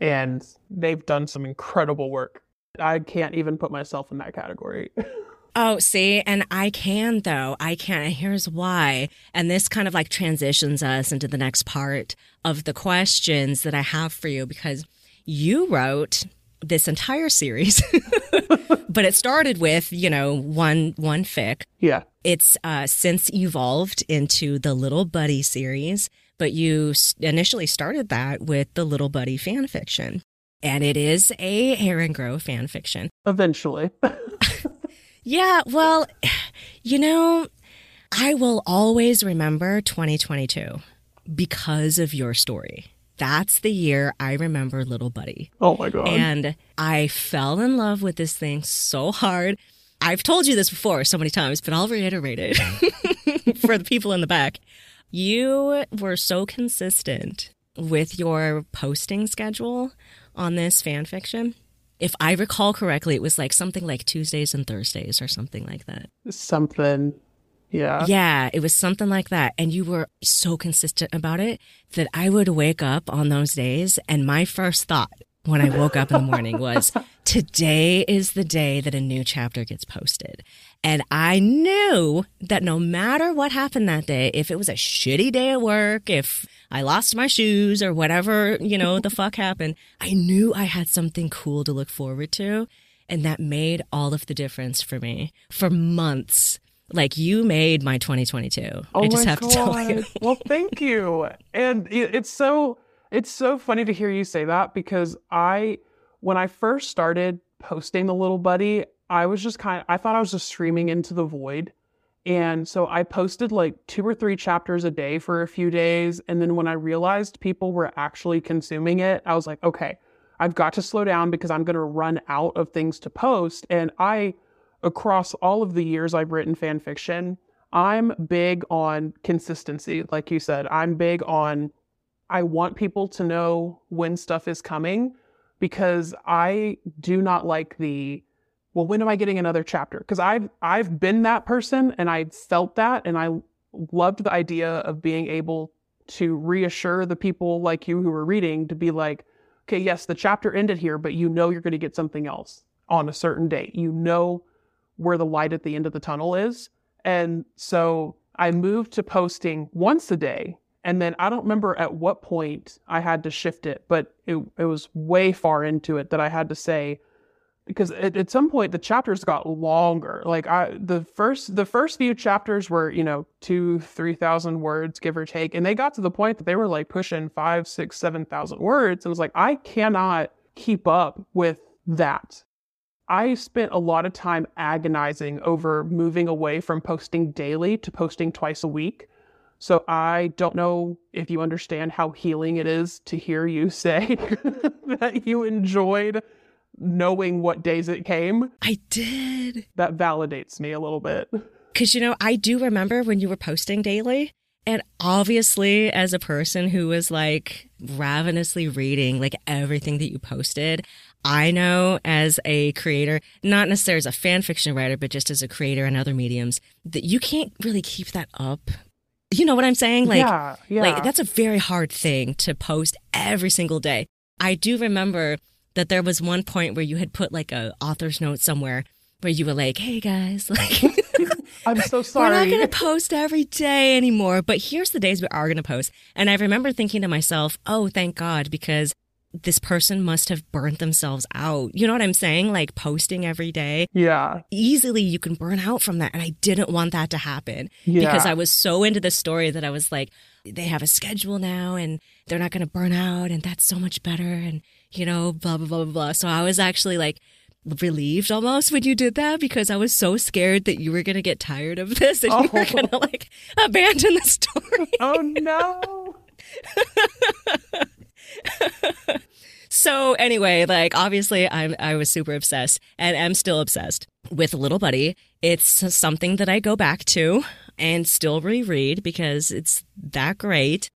and they've done some incredible work. I can't even put myself in that category. Oh, see, and I can though. I can. And here's why. And this kind of like transitions us into the next part of the questions that I have for you because you wrote this entire series, but it started with, you know, one one fic. Yeah. It's uh, since evolved into the Little Buddy series, but you initially started that with the Little Buddy fan fiction. And it is a Harringrove fan fiction. Eventually. Yeah, well, you know, I will always remember 2022 because of your story. That's the year I remember Little Buddy. Oh my God. And I fell in love with this thing so hard. I've told you this before so many times, but I'll reiterate it for the people in the back. You were so consistent with your posting schedule on this fan fiction if I recall correctly, it was like something like Tuesdays and Thursdays or something like that. Something. Yeah. Yeah, it was something like that. And you were so consistent about it that I would wake up on those days and my first thought when I woke up in the morning was today is the day that a new chapter gets posted. And I knew that no matter what happened that day, if it was a shitty day at work, if I lost my shoes or whatever, you know, the fuck happened, I knew I had something cool to look forward to. And that made all of the difference for me for months. Like you made my 2022. Oh I just my have God. to tell you. well, thank you. And it's so it's so funny to hear you say that because I when I first started posting the little buddy, I was just kind of I thought I was just streaming into the void. And so I posted like two or three chapters a day for a few days. And then when I realized people were actually consuming it, I was like, okay, I've got to slow down because I'm going to run out of things to post. And I, across all of the years I've written fan fiction, I'm big on consistency. Like you said, I'm big on, I want people to know when stuff is coming because I do not like the, well, when am I getting another chapter? Because I've I've been that person and I felt that and I loved the idea of being able to reassure the people like you who were reading to be like, okay, yes, the chapter ended here, but you know you're going to get something else on a certain date. You know where the light at the end of the tunnel is. And so I moved to posting once a day. And then I don't remember at what point I had to shift it, but it, it was way far into it that I had to say, because at, at some point the chapters got longer. Like I, the first, the first few chapters were, you know, two, three thousand words, give or take, and they got to the point that they were like pushing five, six, seven thousand words. And was like I cannot keep up with that. I spent a lot of time agonizing over moving away from posting daily to posting twice a week. So I don't know if you understand how healing it is to hear you say that you enjoyed knowing what days it came. I did. That validates me a little bit. Because, you know, I do remember when you were posting daily. And obviously, as a person who was like ravenously reading like everything that you posted, I know as a creator, not necessarily as a fan fiction writer, but just as a creator in other mediums, that you can't really keep that up. You know what I'm saying? Like, yeah, yeah. like that's a very hard thing to post every single day. I do remember that there was one point where you had put like a author's note somewhere where you were like, "Hey guys, like I'm so sorry. we're not going to post every day anymore, but here's the days we are going to post." And I remember thinking to myself, "Oh, thank God because this person must have burnt themselves out." You know what I'm saying? Like posting every day. yeah, Easily you can burn out from that, and I didn't want that to happen yeah. because I was so into the story that I was like, they have a schedule now and they're not going to burn out and that's so much better and you know blah blah blah blah blah. So I was actually like relieved almost when you did that because I was so scared that you were going to get tired of this and Oh. you were oh. going to like abandon the story. Oh no. So anyway, like obviously I'm I was super obsessed and am still obsessed with Little Buddy. It's something that I go back to and still reread because it's that great.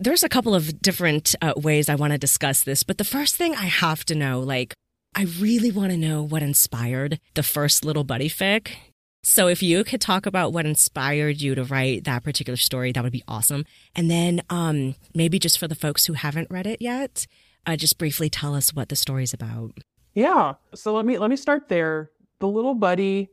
There's a couple of different uh, ways I want to discuss this, but the first thing I have to know, like, I really want to know what inspired the first Little Buddy fic. So if you could talk about what inspired you to write that particular story, that would be awesome. And then um, maybe just for the folks who haven't read it yet, uh, just briefly tell us what the story's about. Yeah. So let me let me start there. The little buddy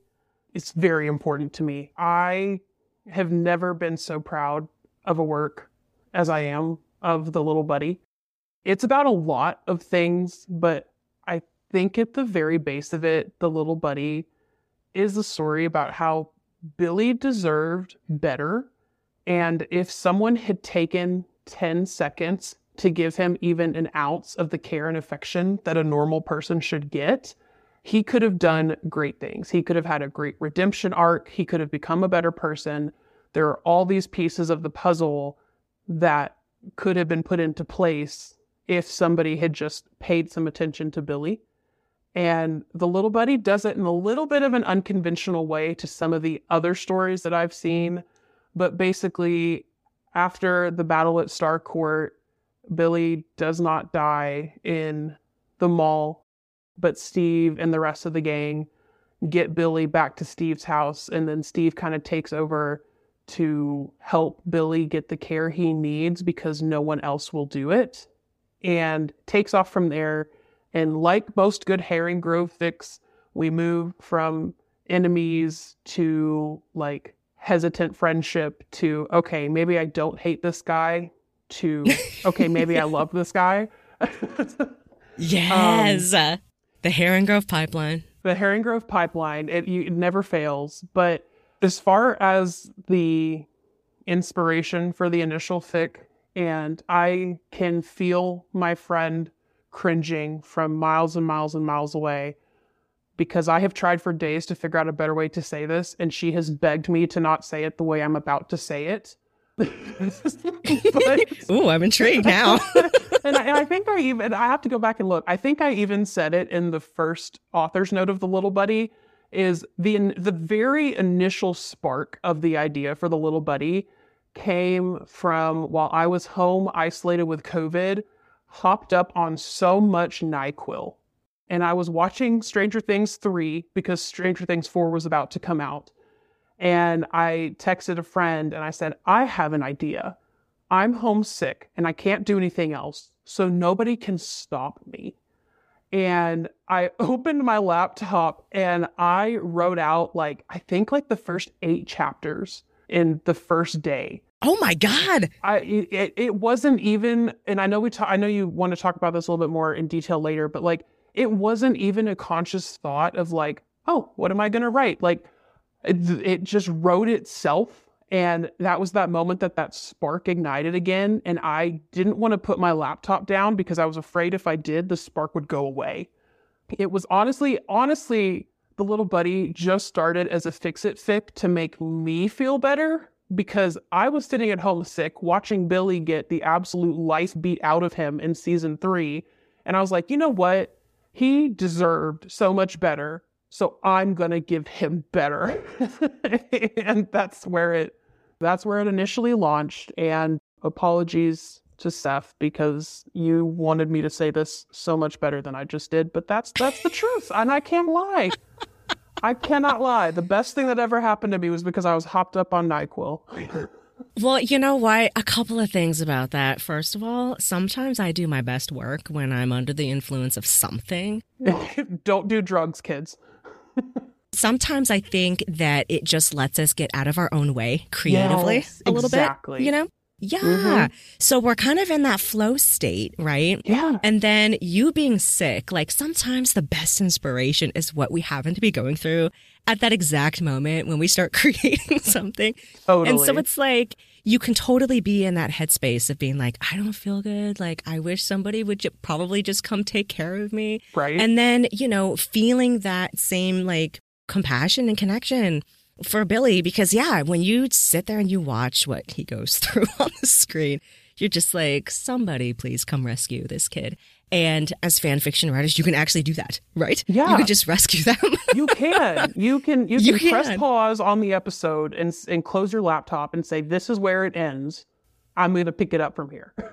is very important to me. I have never been so proud of a work as I am of the little buddy. It's about a lot of things, but I think at the very base of it, the little buddy is a story about how Billy deserved better. And if someone had taken 10 seconds to give him even an ounce of the care and affection that a normal person should get, he could have done great things. He could have had a great redemption arc. He could have become a better person. There are all these pieces of the puzzle that could have been put into place if somebody had just paid some attention to Billy. And the little buddy does it in a little bit of an unconventional way to some of the other stories that I've seen. But basically, after the battle at Starcourt, Billy does not die in the mall, but Steve and the rest of the gang get Billy back to Steve's house. And then Steve kind of takes over to help Billy get the care he needs because no one else will do it and takes off from there. And like most good Herring Grove fics, we move from enemies to like hesitant friendship to okay, maybe I don't hate this guy to okay, maybe I love this guy. Yes. Uh, the Harringrove Pipeline. the Harringrove pipeline, it, you, it never fails. But as far as the inspiration for the initial fic, and I can feel my friend cringing from miles and miles and miles away because I have tried for days to figure out a better way to say this, and she has begged me to not say it the way I'm about to say it. Ooh, I'm intrigued now. and, I, and I think I even I have to go back and look. I think I even said it in the first author's note of the little buddy. Is the the very initial spark of the idea for the little buddy came from while I was home isolated with COVID, hopped up on so much Nyquil, and I was watching Stranger Things three because Stranger Things four was about to come out, and I texted a friend and I said I have an idea. I'm homesick and I can't do anything else, so nobody can stop me. And I opened my laptop and I wrote out like, I think like the first eight chapters in the first day. oh my God. I it, it wasn't even, and I know we talk, I know you want to talk about this a little bit more in detail later, but like it wasn't even a conscious thought of like, oh, what am I gonna write? Like it, it just wrote itself, and that was that moment that that spark ignited again. And I didn't want to put my laptop down because I was afraid if I did, the spark would go away. It was honestly, honestly, the little buddy just started as a fix it fic to make me feel better because I was sitting at home sick watching Billy get the absolute life beat out of him in season three. And I was like, you know what? He deserved so much better. So I'm going to give him better. and that's where it that's where it initially launched and apologies to Seth because you wanted me to say this so much better than I just did, but that's that's the truth and I can't lie. I cannot lie. The best thing that ever happened to me was because I was hopped up on NyQuil. Well, you know what? A couple of things about that. First of all, sometimes I do my best work when I'm under the influence of something. Don't do drugs, kids. Sometimes I think that it just lets us get out of our own way creatively Yes, a little exactly. bit. You know? Yeah. Mhm. So we're kind of in that flow state, right? Yeah. And then you being sick, like sometimes the best inspiration is what we happen to be going through at that exact moment when we start creating something. Totally. And so it's like you can totally be in that headspace of being like, I don't feel good. Like, I wish somebody would probably just come take care of me. Right. And then, you know, feeling that same like compassion and connection for Billy, because yeah, when you sit there and you watch what he goes through on the screen, you're just like, somebody please come rescue this kid. And as fan fiction writers, you can actually do that, right? Yeah. You can just rescue them. you can. You can you can, You press pause on the episode and and close your laptop and say this is where it ends. I'm going to pick it up from here.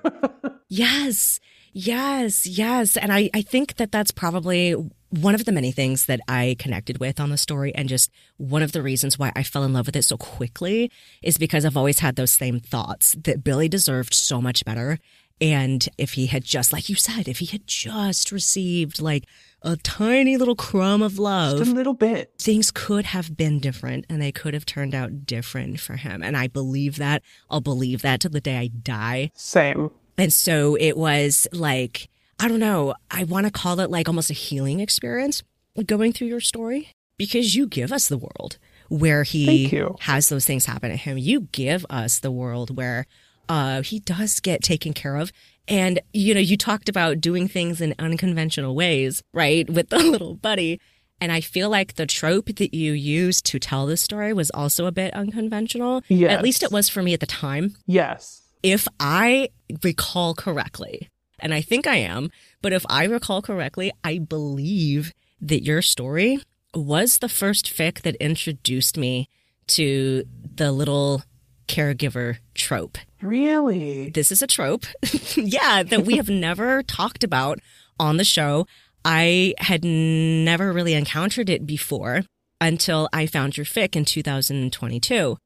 Yes, yes, yes. And I, I think that that's probably one of the many things that I connected with on the story. And just one of the reasons why I fell in love with it so quickly is because I've always had those same thoughts that Billy deserved so much better. And if he had just, like you said, if he had just received like a tiny little crumb of love, Just a little bit. things could have been different and they could have turned out different for him. And I believe that. I'll believe that till the day I die. Same. And so it was like, I don't know, I want to call it like almost a healing experience going through your story because you give us the world where he has those things happen to him. You give us the world where uh, he does get taken care of. And, you know, you talked about doing things in unconventional ways, right? With the little buddy. And I feel like the trope that you used to tell this story was also a bit unconventional. Yes. At least it was for me at the time Yes. if I recall correctly, and I think I am, but if I recall correctly, I believe that your story was the first fic that introduced me to the little caregiver trope. Really? This is a trope, yeah, that we have never talked about on the show. I had never really encountered it before until I found your fic in 2022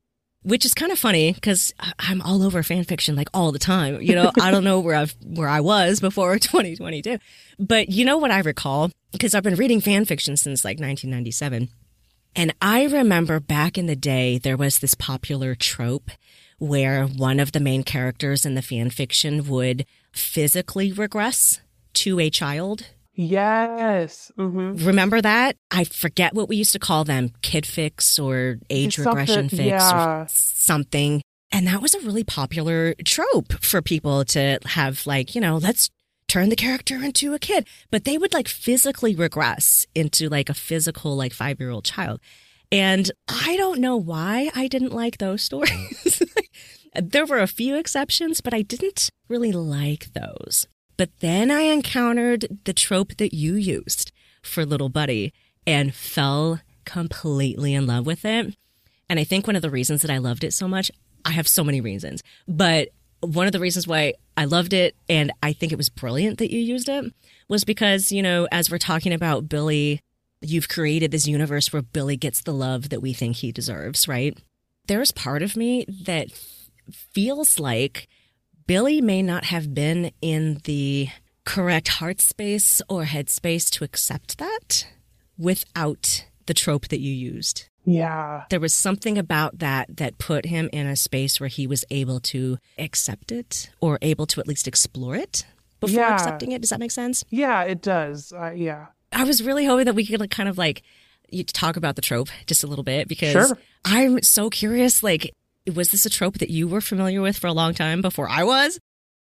which is kind of funny because I'm all over fan fiction like all the time. You know, I don't know where I've where I was before 2022, but you know what I recall? Because I've been reading fan fiction since like 1997, and I remember back in the day there was this popular trope where one of the main characters in the fan fiction would physically regress to a child Yes. hmm Remember that? I forget what we used to call them kid fics or age Something- regression fics yeah. or something. And that was a really popular trope for people to have, like, you know, let's turn the character into a kid. But they would like physically regress into like a physical, like five year old child. And I don't know why I didn't like those stories. there were a few exceptions, but I didn't really like those. But then I encountered the trope that you used for Little Buddy and fell completely in love with it. And I think one of the reasons that I loved it so much, I have so many reasons, but one of the reasons why I loved it and I think it was brilliant that you used it was because, you know, as we're talking about Billy, you've created this universe where Billy gets the love that we think he deserves, right? There's part of me that feels like Billy may not have been in the correct heart space or head space to accept that without the trope that you used. Yeah. There was something about that that put him in a space where he was able to accept it or able to at least explore it before Yeah. accepting it. Does that make sense? Yeah, it does. Uh, yeah. I was really hoping that we could like, kind of like you talk about the trope just a little bit because Sure. I'm so curious. Like, was this a trope that you were familiar with for a long time before I was?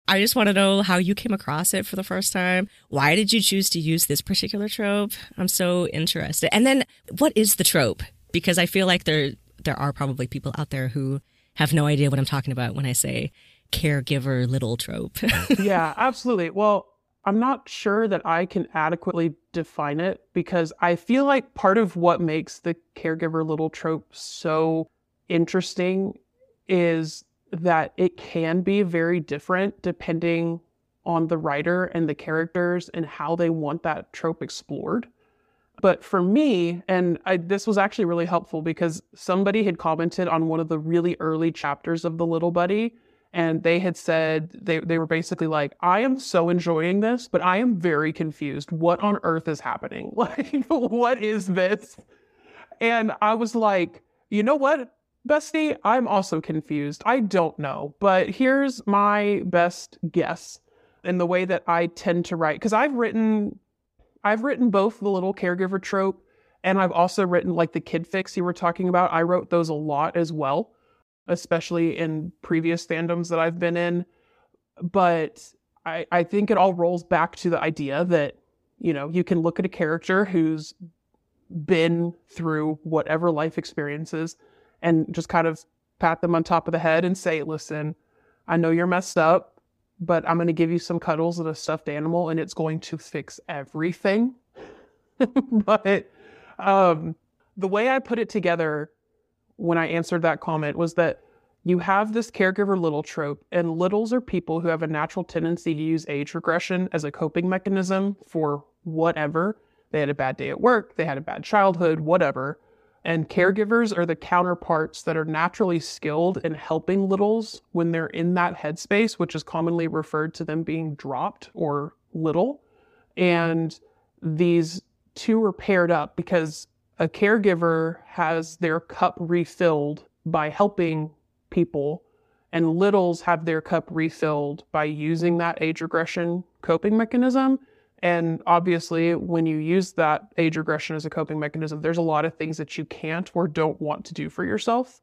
I just want to know how you came across it for the first time. Why did you choose to use this particular trope? I'm so interested. And then, what is the trope? Because I feel like there there are probably people out there who have no idea what I'm talking about when I say caregiver little trope. yeah, absolutely. Well, I'm not sure that I can adequately define it because I feel like part of what makes the caregiver little trope so interesting is that it can be very different depending on the writer and the characters and how they want that trope explored. But for me, and I, this was actually really helpful because somebody had commented on one of the really early chapters of The Little Buddy, and they had said they, they were basically like, I am so enjoying this, but I am very confused. What on earth is happening? Like, what is this? And I was like, you know what, bestie? I'm also confused. I don't know, but here's my best guess in the way that I tend to write. Because I've written I've written both the little caregiver trope and I've also written like the kid fics you were talking about. I wrote those a lot as well. especially in previous fandoms that I've been in. But I, I think it all rolls back to the idea that, you know, you can look at a character who's been through whatever life experiences and just kind of pat them on top of the head and say, listen, I know you're messed up, but I'm going to give you some cuddles and a stuffed animal and it's going to fix everything. but um, the way I put it together when I answered that comment was that you have this caregiver little trope, and littles are people who have a natural tendency to use age regression as a coping mechanism for whatever. They had a bad day at work, they had a bad childhood, whatever. And caregivers are the counterparts that are naturally skilled in helping littles when they're in that headspace, which is commonly referred to them being dropped or little. And these two are paired up because a caregiver has their cup refilled by helping people, and littles have their cup refilled by using that age regression coping mechanism. And obviously, when you use that age regression as a coping mechanism, there's a lot of things that you can't or don't want to do for yourself.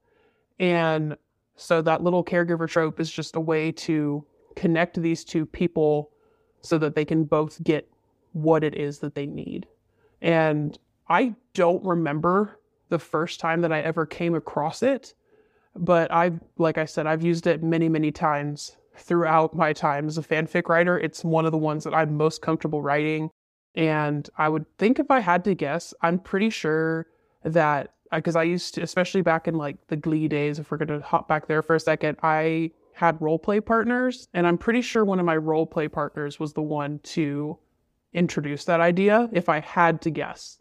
And so that little caregiver trope is just a way to connect these two people so that they can both get what it is that they need. And I don't remember the first time that I ever came across it, but I've, like I said, I've used it many, many times throughout my time as a fanfic writer. It's one of the ones that I'm most comfortable writing. And I would think if I had to guess, I'm pretty sure that uh, because I used to, especially back in like the Glee days, if we're going to hop back there for a second, I had role play partners. And I'm pretty sure one of my role play partners was the one to introduce that idea, if I had to guess.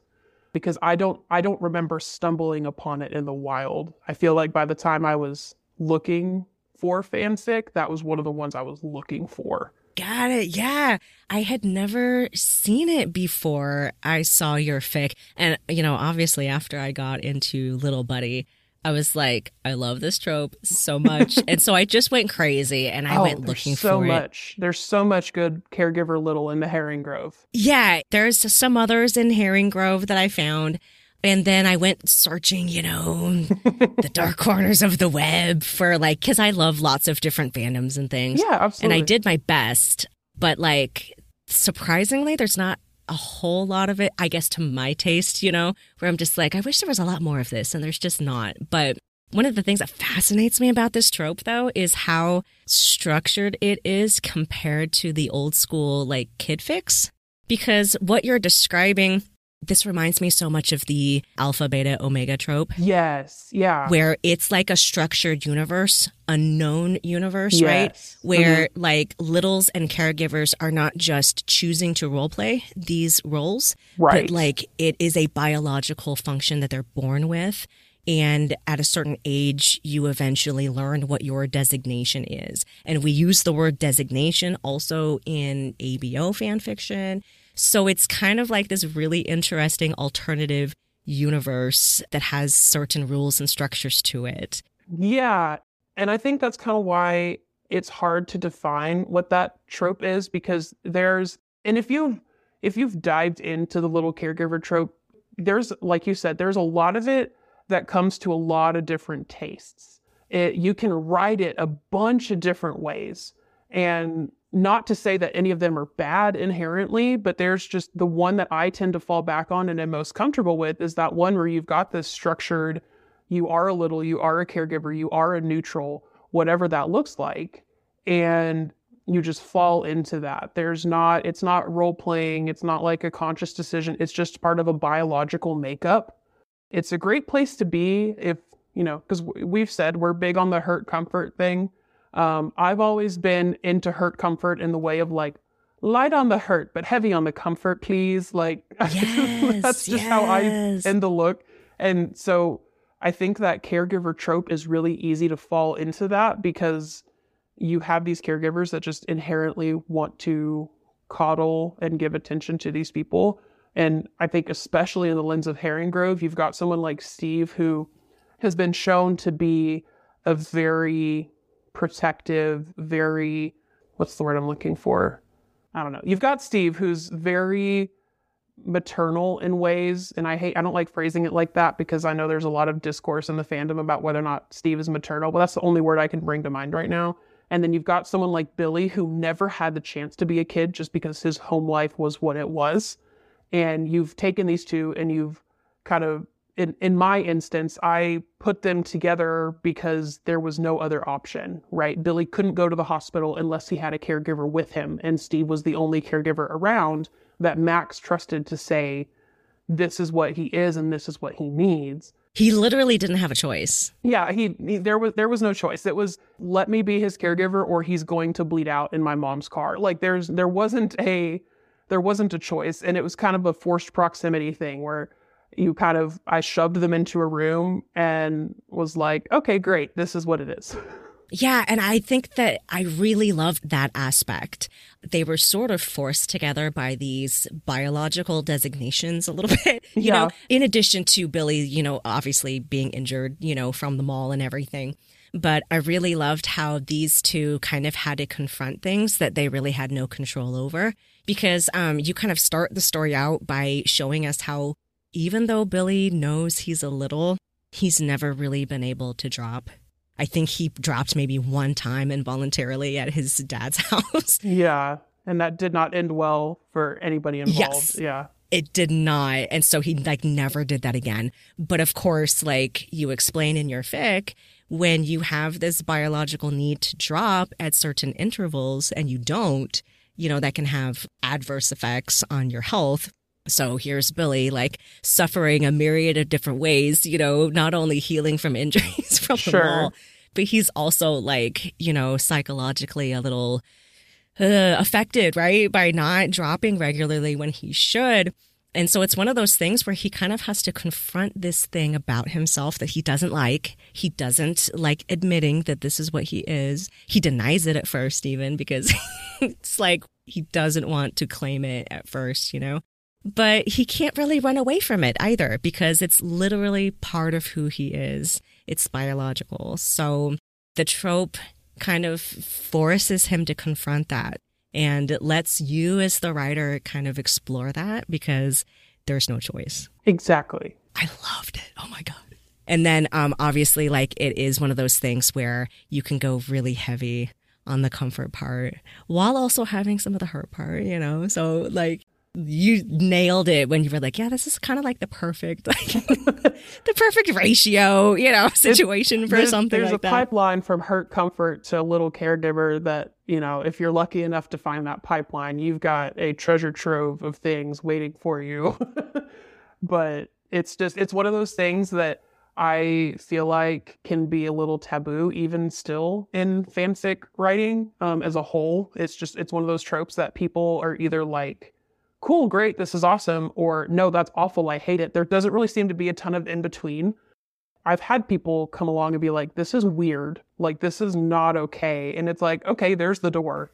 Because I don't I don't remember stumbling upon it in the wild. I feel like by the time I was looking for fanfic, that was one of the ones I was looking for. Got it. Yeah. I had never seen it before I saw your fic. And, you know, obviously after I got into Little Buddy, I was like, I love this trope so much. and so I just went crazy and I oh, went looking for. There's so for much. it. There's so much good caregiver little in the Harringrove. Yeah. There's some others in Harringrove that I found. And then I went searching, you know, the dark corners of the web for like, cause I love lots of different fandoms and things. Yeah, absolutely. And I did my best, but like, surprisingly, there's not a whole lot of it, I guess, to my taste, you know, where I'm just like, I wish there was a lot more of this, and there's just not. But one of the things that fascinates me about this trope, though, is how structured it is compared to the old school, like, kid fics. Because what you're describing this reminds me so much of the alpha, beta, omega trope. Yes. Yeah. Where it's like a structured universe, a known universe, yes. right? Where mm-hmm. like littles and caregivers are not just choosing to role play these roles, right. but like it is a biological function that they're born with. And at a certain age, you eventually learn what your designation is. And we use the word designation also in ABO fan fiction so it's kind of like this really interesting alternative universe that has certain rules and structures to it. Yeah. And I think that's kind of why it's hard to define what that trope is because there's and if you if you've dived into the little caregiver trope, there's like you said, there's a lot of it that comes to a lot of different tastes. It, you can write it a bunch of different ways. And not to say that any of them are bad inherently, but there's just the one that I tend to fall back on and am most comfortable with is that one where you've got this structured, you are a little, you are a caregiver, you are a neutral, whatever that looks like. And you just fall into that. There's not, it's not role playing, it's not like a conscious decision, it's just part of a biological makeup. It's a great place to be if, you know, because we've said we're big on the hurt comfort thing um, I've always been into hurt comfort in the way of like light on the hurt, but heavy on the comfort, please. Like yes, that's just yes. how I tend to look. And so I think that caregiver trope is really easy to fall into that because you have these caregivers that just inherently want to coddle and give attention to these people. And I think, especially in the lens of Harringrove, you've got someone like Steve who has been shown to be a very protective, very what's the word I'm looking for? I don't know. You've got Steve who's very maternal in ways and i hate i don't like phrasing it like that because i know there's a lot of discourse in the fandom about whether or not steve is maternal but that's the only word i can bring to mind right now and then you've got someone like billy who never had the chance to be a kid just because his home life was what it was and you've taken these two and you've kind of in, in my instance, I put them together because there was no other option, right? Billy couldn't go to the hospital unless he had a caregiver with him, and Steve was the only caregiver around that Max trusted to say, this is what he is and this is what he needs. He literally didn't have a choice. Yeah, he, he, there was there was no choice. It was let me be his caregiver or he's going to bleed out in my mom's car. Like there's there wasn't a there wasn't a choice and it was kind of a forced proximity thing where you kind of I shoved them into a room and was like, okay, great, this is what it is. Yeah, and I think that I really loved that aspect. They were sort of forced together by these biological designations a little bit, you yeah. know, in addition to Billy, you know, obviously being injured, you know, from the mall and everything. But I really loved how these two kind of had to confront things that they really had no control over because um, you kind of start the story out by showing us how even though Billy knows he's a little, he's never really been able to drop. I think he dropped maybe one time involuntarily at his dad's house. Yeah. And that did not end well for anybody involved. Yes. Yeah. It did not. And so he like never did that again. But of course, like you explain in your fic, when you have this biological need to drop at certain intervals and you don't, you know, that can have adverse effects on your health. So here's Billy, like suffering a myriad of different ways, you know, not only healing from injuries from the wall, but he's also like, you know, psychologically a little uh, affected, right? By not dropping regularly when he should. And so it's one of those things where he kind of has to confront this thing about himself that he doesn't like. He doesn't like admitting that this is what he is. He denies it at first, even because it's like he doesn't want to claim it at first, you know? But he can't really run away from it either because it's literally part of who he is. It's biological. So the trope kind of forces him to confront that and it lets you as the writer kind of explore that because there's no choice. Exactly. I loved it. Oh my God. And then um, obviously, like, it is one of those things where you can go really heavy on the comfort part while also having some of the hurt part, you know? So, like, you nailed it when you were like, yeah, this is kind of like the perfect, like the perfect ratio, you know, situation for there's, something there's like a pipeline from hurt comfort to a little caregiver that, you know, if you're lucky enough to find that pipeline, you've got a treasure trove of things waiting for you. but it's just, it's one of those things that I feel like can be a little taboo even still in fanfic writing um, as a whole. It's just, it's one of those tropes that people are either like, cool, great, this is awesome, or no, that's awful, I hate it. There doesn't really seem to be a ton of in between. I've had people come along and be like, this is weird. Like, this is not okay. And it's like, okay, there's the door.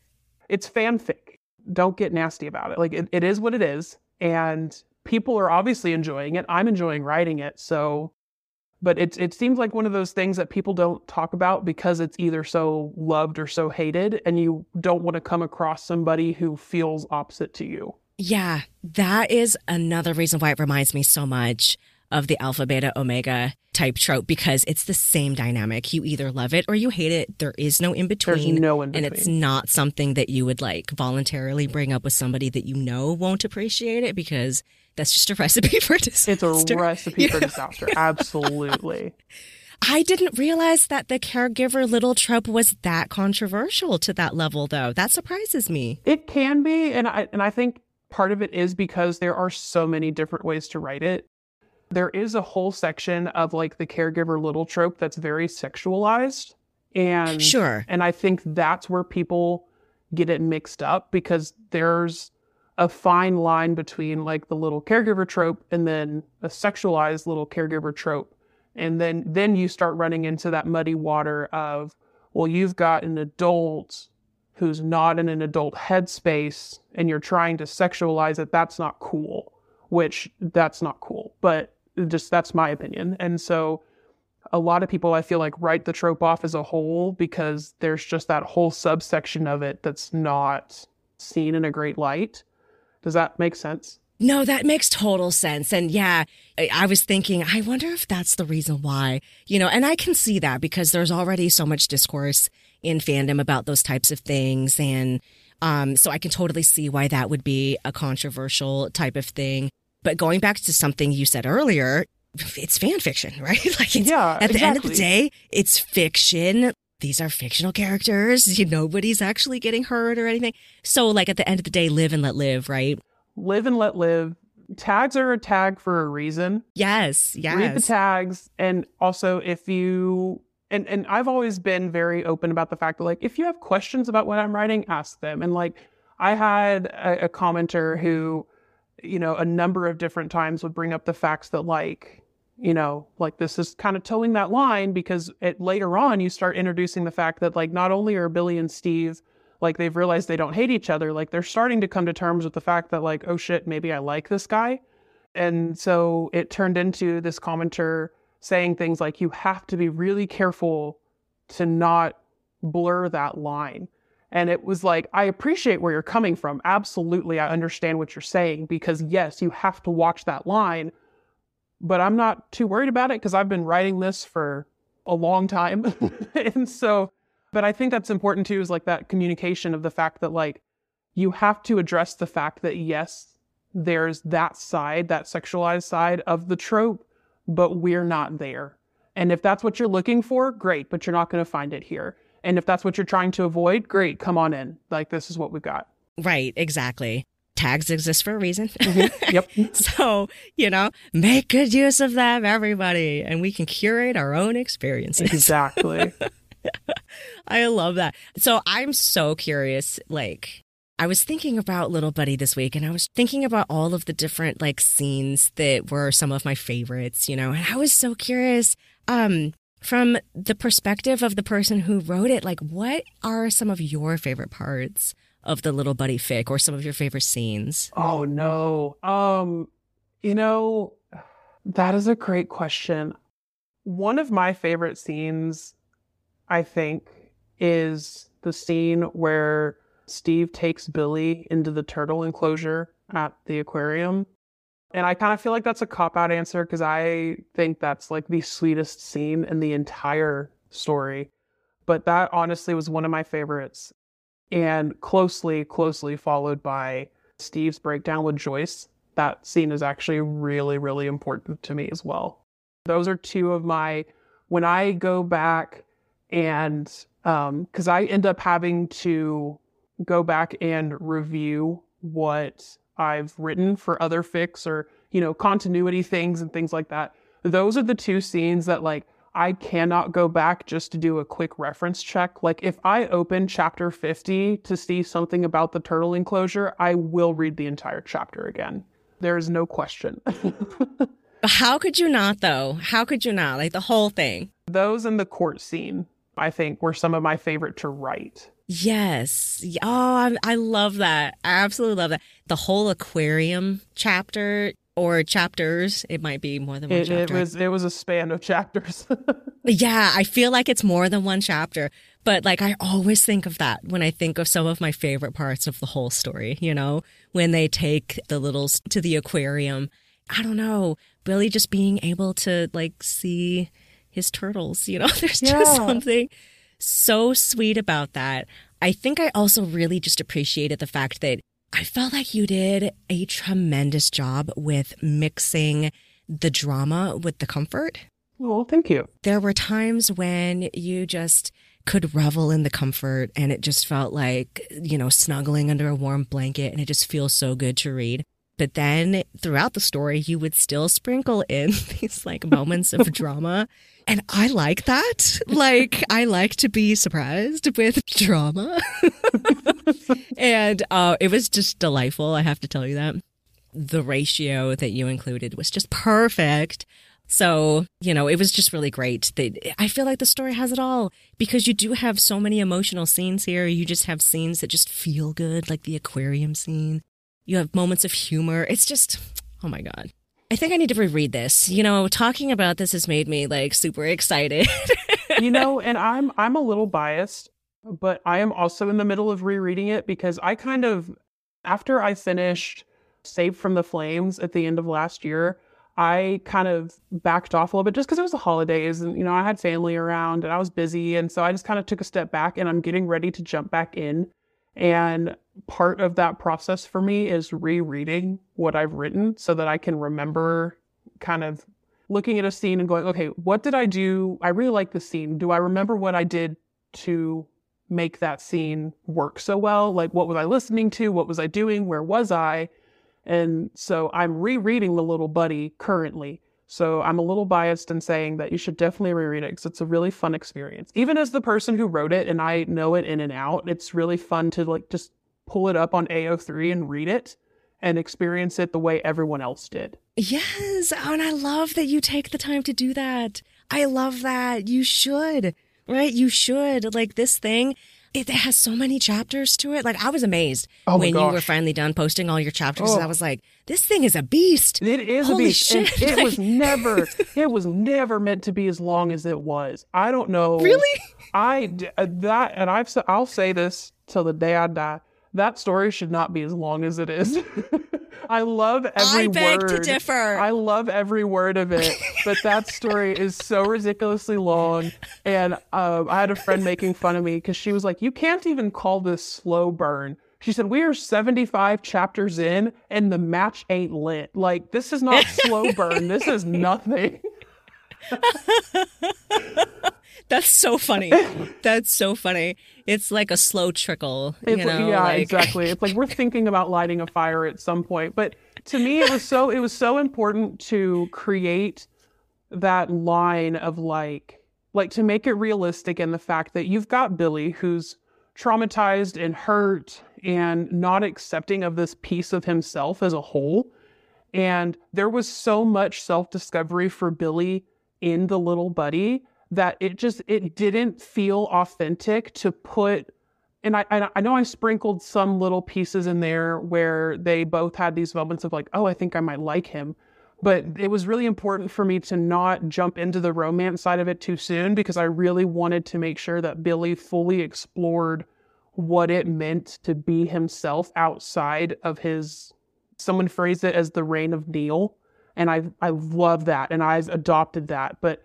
It's fanfic. Don't get nasty about it. Like, it, it is what it is. And people are obviously enjoying it. I'm enjoying writing it. So, but it, it seems like one of those things that people don't talk about because it's either so loved or so hated. And you don't want to come across somebody who feels opposite to you. Yeah, that is another reason why it reminds me so much of the alpha, beta, omega type trope because it's the same dynamic. You either love it or you hate it. There is no in between. There's no in between. And it's not something that you would like voluntarily bring up with somebody that you know won't appreciate it because that's just a recipe for disaster. It's a recipe for disaster. Absolutely. I didn't realize that the caregiver little trope was that controversial to that level though. That surprises me. It can be and I and I think Part of it is because there are so many different ways to write it. There is a whole section of like the caregiver little trope that's very sexualized. And sure. And I think that's where people get it mixed up because there's a fine line between like the little caregiver trope and then a sexualized little caregiver trope. And then then you start running into that muddy water of, well, you've got an adult who's not in an adult headspace and you're trying to sexualize it, that's not cool, which that's not cool. But just that's my opinion. And so a lot of people I feel like write the trope off as a whole because there's just that whole subsection of it that's not seen in a great light. Does that make sense? No, that makes total sense. And yeah, I, was thinking, I wonder if that's the reason why, you know, and I can see that because there's already so much discourse in fandom about those types of things. And um, so I can totally see why that would be a controversial type of thing. But going back to something you said earlier, it's fan fiction, right? like, yeah, at the exactly. end of the day, it's fiction. These are fictional characters. You, nobody's actually getting hurt or anything. So, like, at the end of the day, live and let live, right? live and let live. Tags are a tag for a reason. Yes, yes. Read the tags, and also if you and and I've always been very open about the fact that like if you have questions about what I'm writing, ask them. And like I had a, a commenter who, you know, a number of different times would bring up the facts that like you know, like this is kind of towing that line because it later on you start introducing the fact that like not only are Billy and Steve like they've realized they don't hate each other, like they're starting to come to terms with the fact that like oh shit, maybe I like this guy. And so it turned into this commenter saying things like you have to be really careful to not blur that line. And it was like, I appreciate where you're coming from. Absolutely, I understand what you're saying because, yes, you have to watch that line. But I'm not too worried about it because I've been writing this for a long time. and so, but I think that's important too is like that communication of the fact that, like, you have to address the fact that, yes, there's that side, that sexualized side of the trope, but we're not there. And if that's what you're looking for, great, but you're not going to find it here. And if that's what you're trying to avoid, great, come on in. Like, this is what we've got. Right, exactly. Tags exist for a reason. Mm-hmm. Yep. so, you know, make good use of them, everybody, and we can curate our own experiences. Exactly. I love that. So, I'm so curious, like, I was thinking about Little Buddy this week and I was thinking about all of the different like scenes that were some of my favorites, you know, and I was so curious um from the perspective of the person who wrote it, like what are some of your favorite parts of the Little Buddy fic or some of your favorite scenes? Oh no. Um you know, that is a great question. One of my favorite scenes I think is the scene where Steve takes Billy into the turtle enclosure at the aquarium. And I kind of feel like that's a cop out answer because I think that's like the sweetest scene in the entire story. But that honestly was one of my favorites. And closely, closely followed by Steve's breakdown with Joyce. That scene is actually really, really important to me as well. Those are two of my, when I go back and, um, because I end up having to go back and review what I've written for other fics or, you know, continuity things and things like that. Those are the two scenes that like I cannot go back just to do a quick reference check. Like if I open chapter 50 to see something about the turtle enclosure, I will read the entire chapter again. There is no question. How could you not though? How could you not? Like the whole thing. Those in the court scene, I think, were some of my favorite to write. Yes. Oh, I, I love that. I absolutely love that. The whole aquarium chapter or chapters, it might be more than one It, it was it was a span of chapters. yeah, I feel like it's more than one chapter. But like I always think of that when I think of some of my favorite parts of the whole story, you know, when they take the littles to the aquarium. I don't know, Billy just being able to like see his turtles, you know, there's just something so sweet about that. I think I also really just appreciated the fact that I felt like you did a tremendous job with mixing the drama with the comfort. well, thank you. There were times when you just could revel in the comfort and it just felt like, you know, snuggling under a warm blanket and it just feels so good to read. But then throughout the story, you would still sprinkle in these like moments of drama. And I like that. Like, I like to be surprised with drama. and uh, it was just delightful. I have to tell you that. The ratio that you included was just perfect. So, you know, it was just really great. I feel like the story has it all because you do have so many emotional scenes here. You just have scenes that just feel good, like the aquarium scene. You have moments of humor. It's just, oh my God. I think I need to reread this. You know, talking about this has made me like super excited. you know, and I'm I'm a little biased, but I am also in the middle of rereading it because I kind of after I finished Saved from the Flames at the end of last year, I kind of backed off a little bit just because it was the holidays and, you know, I had family around and I was busy. And so I just kind of took a step back and I'm getting ready to jump back in. And part of that process for me is rereading what I've written so that I can remember kind of looking at a scene and going, okay, what did I do? I really like the scene. Do I remember what I did to make that scene work so well? Like, what was I listening to? What was I doing? Where was I? And so I'm rereading The Little Buddy currently. So I'm a little biased in saying that you should definitely reread it because it's a really fun experience. Even as the person who wrote it and I know it in and out, it's really fun to like just pull it up on AO3 and read it and experience it the way everyone else did. Yes. Oh, and I love that you take the time to do that. I love that. You should, right? You should. Like this thing, it has so many chapters to it. Like I was amazed Oh when you were finally done posting all your chapters. Oh. I was like, this thing is a beast. It is Holy a beast. and shit. it was never, it was never meant to be as long as it was. I don't know. Really? I uh, that, and I've I'll say this till the day I die. That story should not be as long as it is. I love every I beg word. to differ. I love every word of it, but that story is so ridiculously long. And um, I had a friend making fun of me because she was like, "You can't even call this slow burn." She said, "We are seventy-five chapters in, and the match ain't lit. Like this is not slow burn. This is nothing." That's so funny. That's so funny. It's like a slow trickle. It's you know, yeah, like- exactly. It's like we're thinking about lighting a fire at some point. But to me, it was so it was so important to create that line of like like to make it realistic in the fact that you've got Billy who's traumatized and hurt and not accepting of this piece of himself as a whole. And there was so much self-discovery for Billy in the little buddy that it just it didn't feel authentic to put and I, I I know I sprinkled some little pieces in there where they both had these moments of like, oh, I think I might like him. But it was really important for me to not jump into the romance side of it too soon because I really wanted to make sure that Billy fully explored what it meant to be himself outside of his someone phrased it as the reign of Neil. And I I love that and I've adopted that. But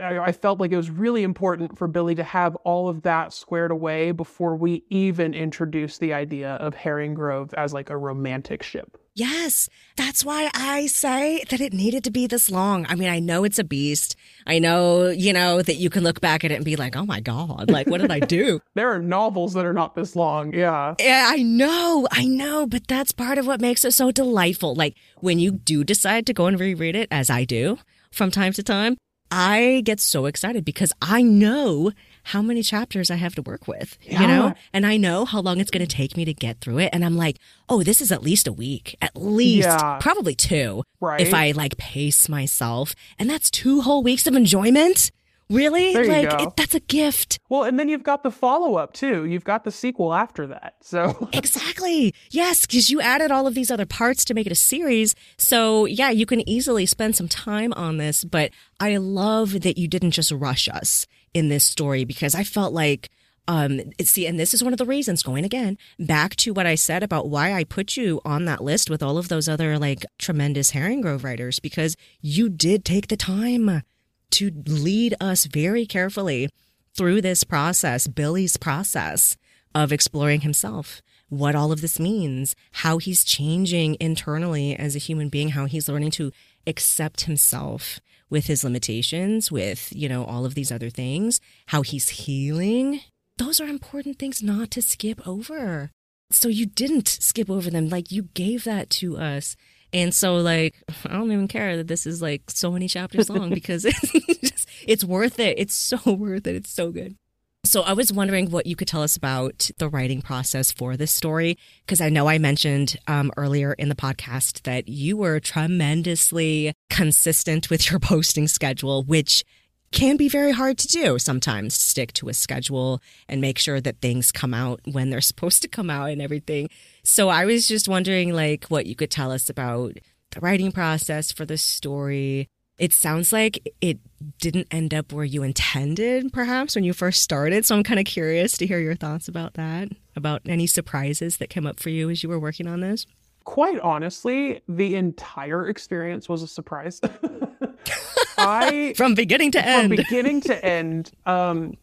I, I felt like it was really important for Billy to have all of that squared away before we even introduced the idea of Harringrove as like a romantic ship. Yes, that's why I say that it needed to be this long. I mean, I know it's a beast. I know, you know, that you can look back at it and be like, oh my God, like, what did I do? There are novels that are not this long. Yeah. Yeah, I know, I know, but that's part of what makes it so delightful. Like when you do decide to go and reread it, as I do from time to time, I get so excited because I know how many chapters I have to work with, you know, and I know how long it's going to take me to get through it. And I'm like, oh, this is at least a week, at least, Yeah. probably two, Right. if I like pace myself. And that's two whole weeks of enjoyment. Really? There like. It, that's a gift. Well, and then you've got the follow up too. You've got the sequel after that. So Exactly. Yes, because you added all of these other parts to make it a series. So, yeah, you can easily spend some time on this. But I love that you didn't just rush us in this story because I felt like, um, see, and this is one of the reasons going again back to what I said about why I put you on that list with all of those other like tremendous Harringrove writers because you did take the time to lead us very carefully through this process, Billy's process of exploring himself, what all of this means, how he's changing internally as a human being, how he's learning to accept himself with his limitations, with, you know, all of these other things, how he's healing. Those are important things not to skip over. So you didn't skip over them. Like you gave that to us. And so, like, I don't even care that this is like so many chapters long because it's, just, it's worth it. It's so worth it. It's so good. So, I was wondering what you could tell us about the writing process for this story, because I know I mentioned um, earlier in the podcast that you were tremendously consistent with your posting schedule, which can be very hard to do sometimes stick to a schedule and make sure that things come out when they're supposed to come out and everything. So I was just wondering like what you could tell us about the writing process for the story. It sounds like it didn't end up where you intended perhaps when you first started. So I'm kind of curious to hear your thoughts about that, about any surprises that came up for you as you were working on this. Quite honestly, the entire experience was a surprise. I from beginning to end. from beginning to end, um,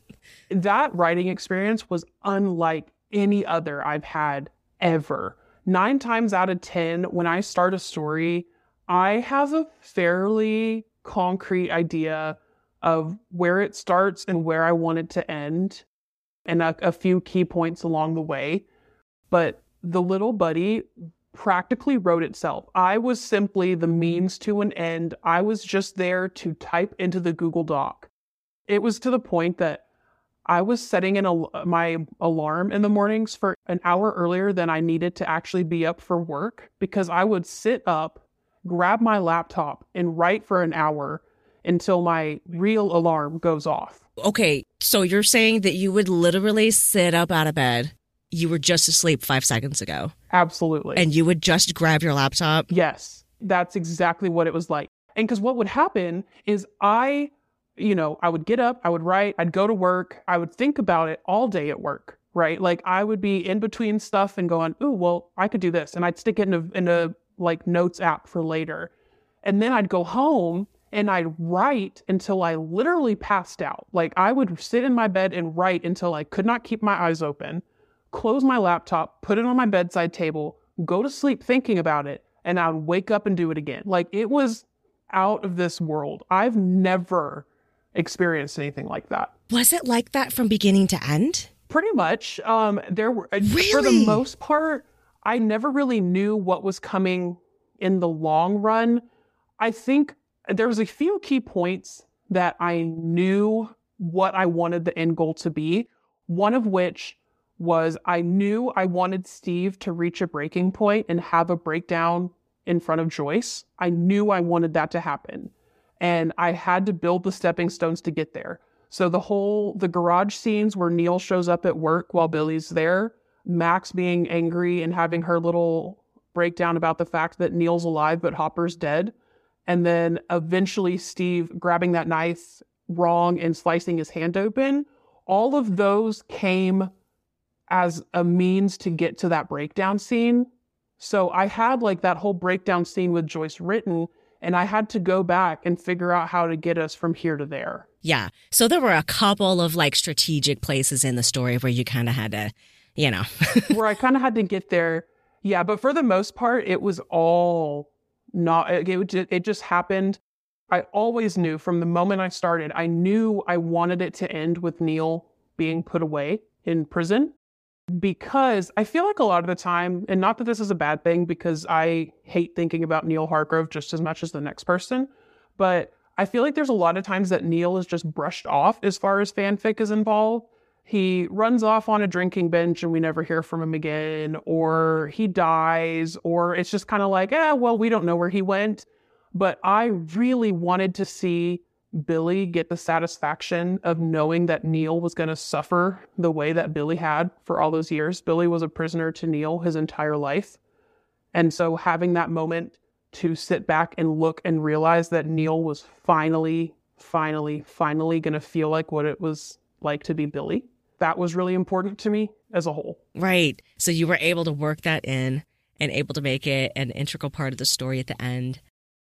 that writing experience was unlike any other I've had ever. Nine times out of 10, when I start a story, I have a fairly concrete idea of where it starts and where I want it to end, and a, a few key points along the way. But The Little Buddy practically wrote itself. I was simply the means to an end. I was just there to type into the Google Doc. It was to the point that I was setting an al- my alarm in the mornings for an hour earlier than I needed to actually be up for work because I would sit up, grab my laptop, and write for an hour until my real alarm goes off. Okay, so you're saying that you would literally sit up out of bed. You were just asleep five seconds ago, Absolutely. and you would just grab your laptop. Yes, that's exactly what it was like. And because what would happen is I, you know, I would get up, I would write, I'd go to work, I would think about it all day at work, right? Like I would be in between stuff and going, ooh, well, I could do this. And I'd stick it in a, in a like notes app for later. And then I'd go home and I'd write until I literally passed out. Like I would sit in my bed and write until I could not keep my eyes open, close my laptop, put it on my bedside table, go to sleep thinking about it, and I'd wake up and do it again. Like it was out of this world. I've never experienced anything like that. Was it like that from beginning to end? Pretty much. Um, there were uh, for the most part, I never really knew what was coming in the long run. I think there was a few key points that I knew what I wanted the end goal to be. One of which was I knew I wanted Steve to reach a breaking point and have a breakdown in front of Joyce. I knew I wanted that to happen. And I had to build the stepping stones to get there. So the whole the garage scenes where Neil shows up at work while Billy's there, Max being angry and having her little breakdown about the fact that Neil's alive but Hopper's dead, and then eventually Steve grabbing that knife wrong and slicing his hand open. All of those came as a means to get to that breakdown scene. So I had like that whole breakdown scene with Joyce written, and I had to go back and figure out how to get us from here to there. Yeah. So there were a couple of like strategic places in the story where you kind of had to, you know. where I kind of had to get there. Yeah, but for the most part, it was all not. It, it, it just happened. I always knew from the moment I started. I knew I wanted it to end with Neil being put away in prison because I feel like a lot of the time, and not that this is a bad thing, because I hate thinking about Neil Hargrove just as much as the next person, but I feel like there's a lot of times that Neil is just brushed off as far as fanfic is involved. He runs off on a drinking bench and we never hear from him again, or he dies, or it's just kind of like, eh, well, we don't know where he went. But I really wanted to see Billy get the satisfaction of knowing that Neil was going to suffer the way that Billy had for all those years. Billy was a prisoner to Neil his entire life. And so having that moment to sit back and look and realize that Neil was finally, finally, finally going to feel like what it was like to be Billy, that was really important to me as a whole. right. So you were able to work that in and able to make it an integral part of the story at the end.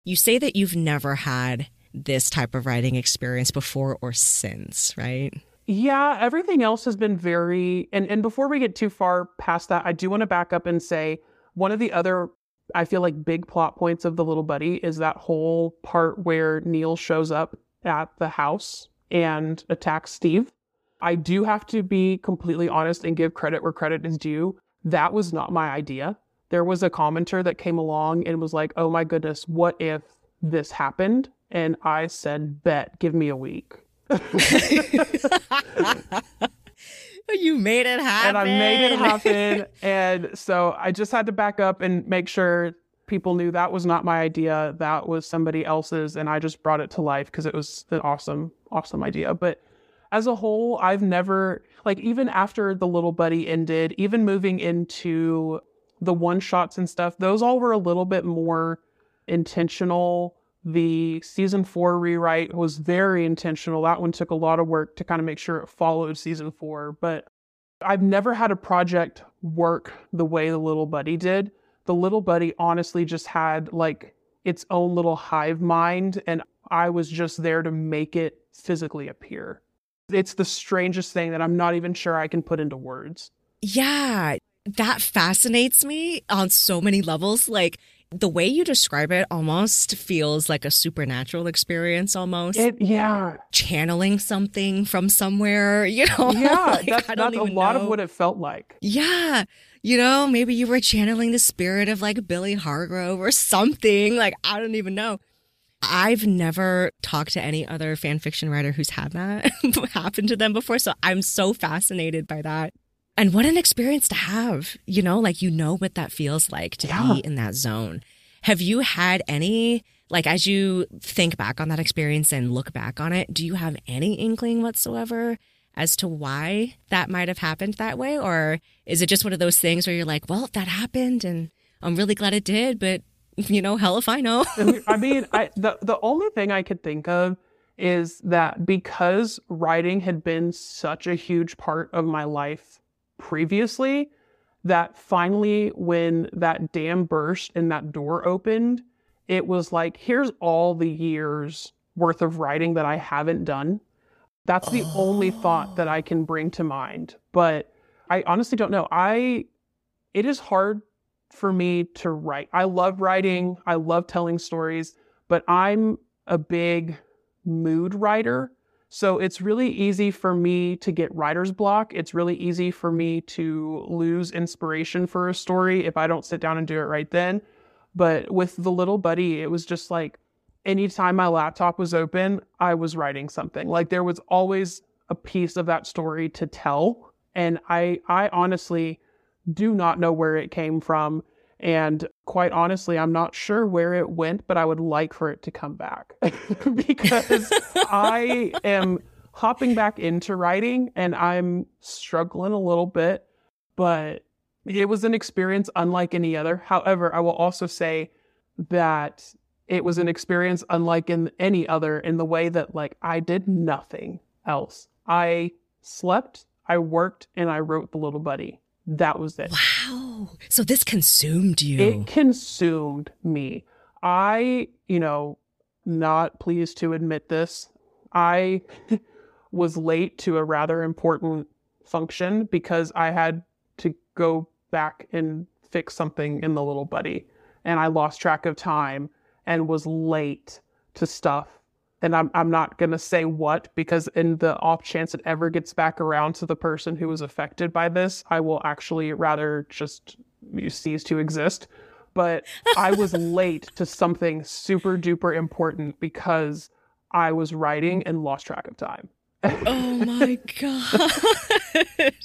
You say that you've never had this type of writing experience before or since, right? Yeah, everything else has been very and and before we get too far past that, I do want to back up and say one of the other I feel like big plot points of the little buddy is that whole part where Neil shows up at the house and attacks Steve. I do have to be completely honest and give credit where credit is due. That was not my idea. There was a commenter that came along and was like, "Oh my goodness, what if this happened?" And I said, "Bet, give me a week." you made it happen. and I made it happen. and so I just had to back up and make sure people knew that was not my idea. That was somebody else's. And I just brought it to life because it was an awesome, awesome idea. But as a whole, I've never, like, even after The Little Buddy ended, even moving into the one shots and stuff, those all were a little bit more intentional. The season four rewrite was very intentional. That one took a lot of work to kind of make sure it followed season four. But I've never had a project work the way the little buddy did the little buddy honestly just had like its own little hive mind, and I was just there to make it physically appear. It's the strangest thing that I'm not even sure I can put into words. Yeah, that fascinates me on so many levels. Like the way you describe it almost feels like a supernatural experience almost. It yeah. Channeling something from somewhere, you know. Yeah, like, that's, that's a lot know. of what it felt like. Yeah. You know, maybe you were channeling the spirit of like Billy Hargrove or something. Like, I don't even know. I've never talked to any other fan fiction writer who's had that happen to them before. So I'm so fascinated by that. And what an experience to have, you know, like you know what that feels like to Yeah. be in that zone. Have you had any, like, as you think back on that experience and look back on it, do you have any inkling whatsoever as to why that might have happened that way? Or is it just one of those things where you're like, well, that happened and I'm really glad it did, but, you know, hell if I know. I mean, I the the only thing I could think of is that because writing had been such a huge part of my life previously, that finally when that dam burst and that door opened, it was like, here's all the years worth of writing that I haven't done. That's the only oh. thought that I can bring to mind. But I honestly don't know. I it is hard for me to write. I love writing, I love telling stories, but I'm a big mood writer. So it's really easy for me to get writer's block. It's really easy for me to lose inspiration for a story if I don't sit down and do it right then. But with the little buddy, it was just like anytime my laptop was open, I was writing something. Like there was always a piece of that story to tell. And I I honestly do not know where it came from. And quite honestly, I'm not sure where it went, but I would like for it to come back because I am hopping back into writing and I'm struggling a little bit, but it was an experience unlike any other. However, I will also say that it was an experience unlike in any other in the way that like I did nothing else. I slept, I worked, and I wrote the little buddy. That was it. Wow. So this consumed you. It consumed me. I, you know, not pleased to admit this. I was late to a rather important function because I had to go back and fix something in the little buddy. And I lost track of time and was late to stuff. And I'm, I'm not going to say what because, in the off chance it ever gets back around to the person who was affected by this, I will actually rather just cease to exist. But I was late to something super duper important because I was writing and lost track of time. Oh my God.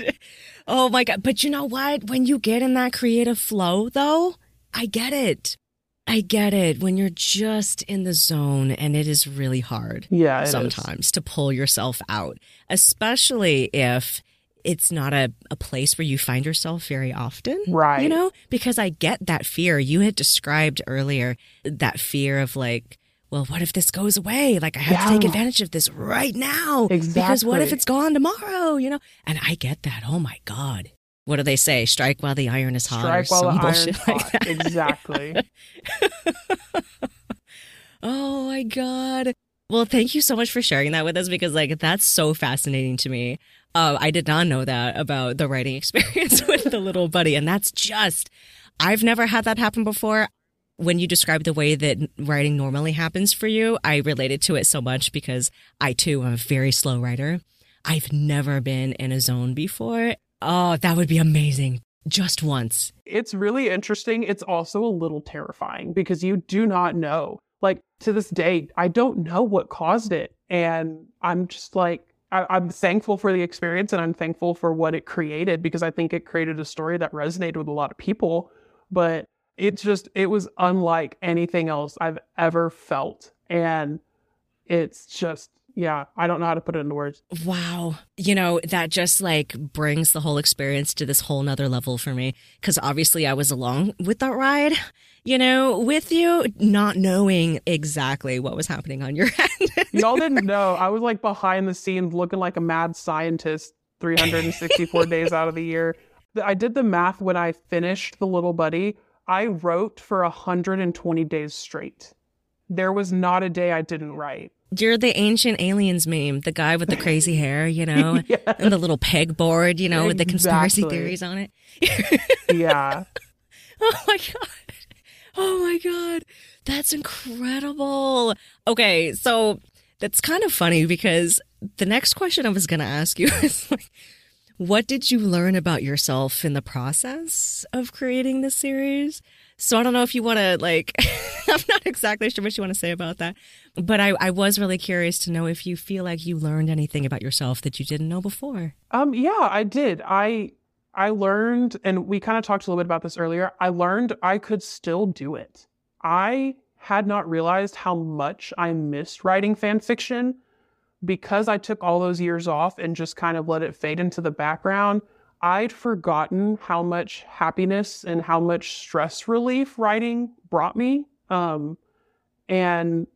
oh my God. But you know what? When you get in that creative flow, though, I get it. I get it. When you're just in the zone and it is really hard Yeah, it is. sometimes to pull yourself out, especially if it's not a, a place where you find yourself very often. Right. You know, because I get that fear. You had described earlier that fear of like, well, what if this goes away? Like, I have to take advantage of this right now. Because what if it's gone tomorrow? You know? And I get that. Oh my God. What do they say? Strike while the iron is hot. Strike while the iron's bullshit like hot. Exactly. Oh my God. Well, thank you so much for sharing that with us because, like, that's so fascinating to me. Uh, I did not know that about the writing experience with the little buddy. And that's just, I've never had that happen before. When you describe the way that writing normally happens for you, I related to it so much because I too am a very slow writer. I've never been in a zone before. Oh, that would be amazing. Just once. it's really interesting. It's also a little terrifying because you do not know. Like to this day, I don't know what caused it. And I'm just like, I, I'm thankful for the experience and I'm thankful for what it created because I think it created a story that resonated with a lot of people. But it just, it was unlike anything else I've ever felt. And it's just, yeah, I don't know how to put it into words. Wow. You know, that just like brings the whole experience to this whole nother level for me. Cause obviously I was along with that ride, you know, with you, not knowing exactly what was happening on your end. Y'all didn't know. I was like behind the scenes looking like a mad scientist 364 days out of the year. I did the math when I finished The Little Buddy. I wrote for 120 days straight. There was not a day I didn't write. You're the ancient aliens meme, the guy with the crazy hair, you know, Yes. and the little pegboard, you know, with the conspiracy theories on it. Yeah. Oh my God. Oh my God. That's incredible. Okay. So that's kind of funny because the next question I was going to ask you is like, what did you learn about yourself in the process of creating this series? So I don't know if you want to like, I'm not exactly sure what you want to say about that, but I, I was really curious to know if you feel like you learned anything about yourself that you didn't know before. Um, yeah, I did. I I learned, and we kind of talked a little bit about this earlier. I learned I could still do it. I had not realized how much I missed writing fan fiction because I took all those years off and just kind of let it fade into the background. I'd forgotten how much happiness and how much stress relief writing brought me. Um, and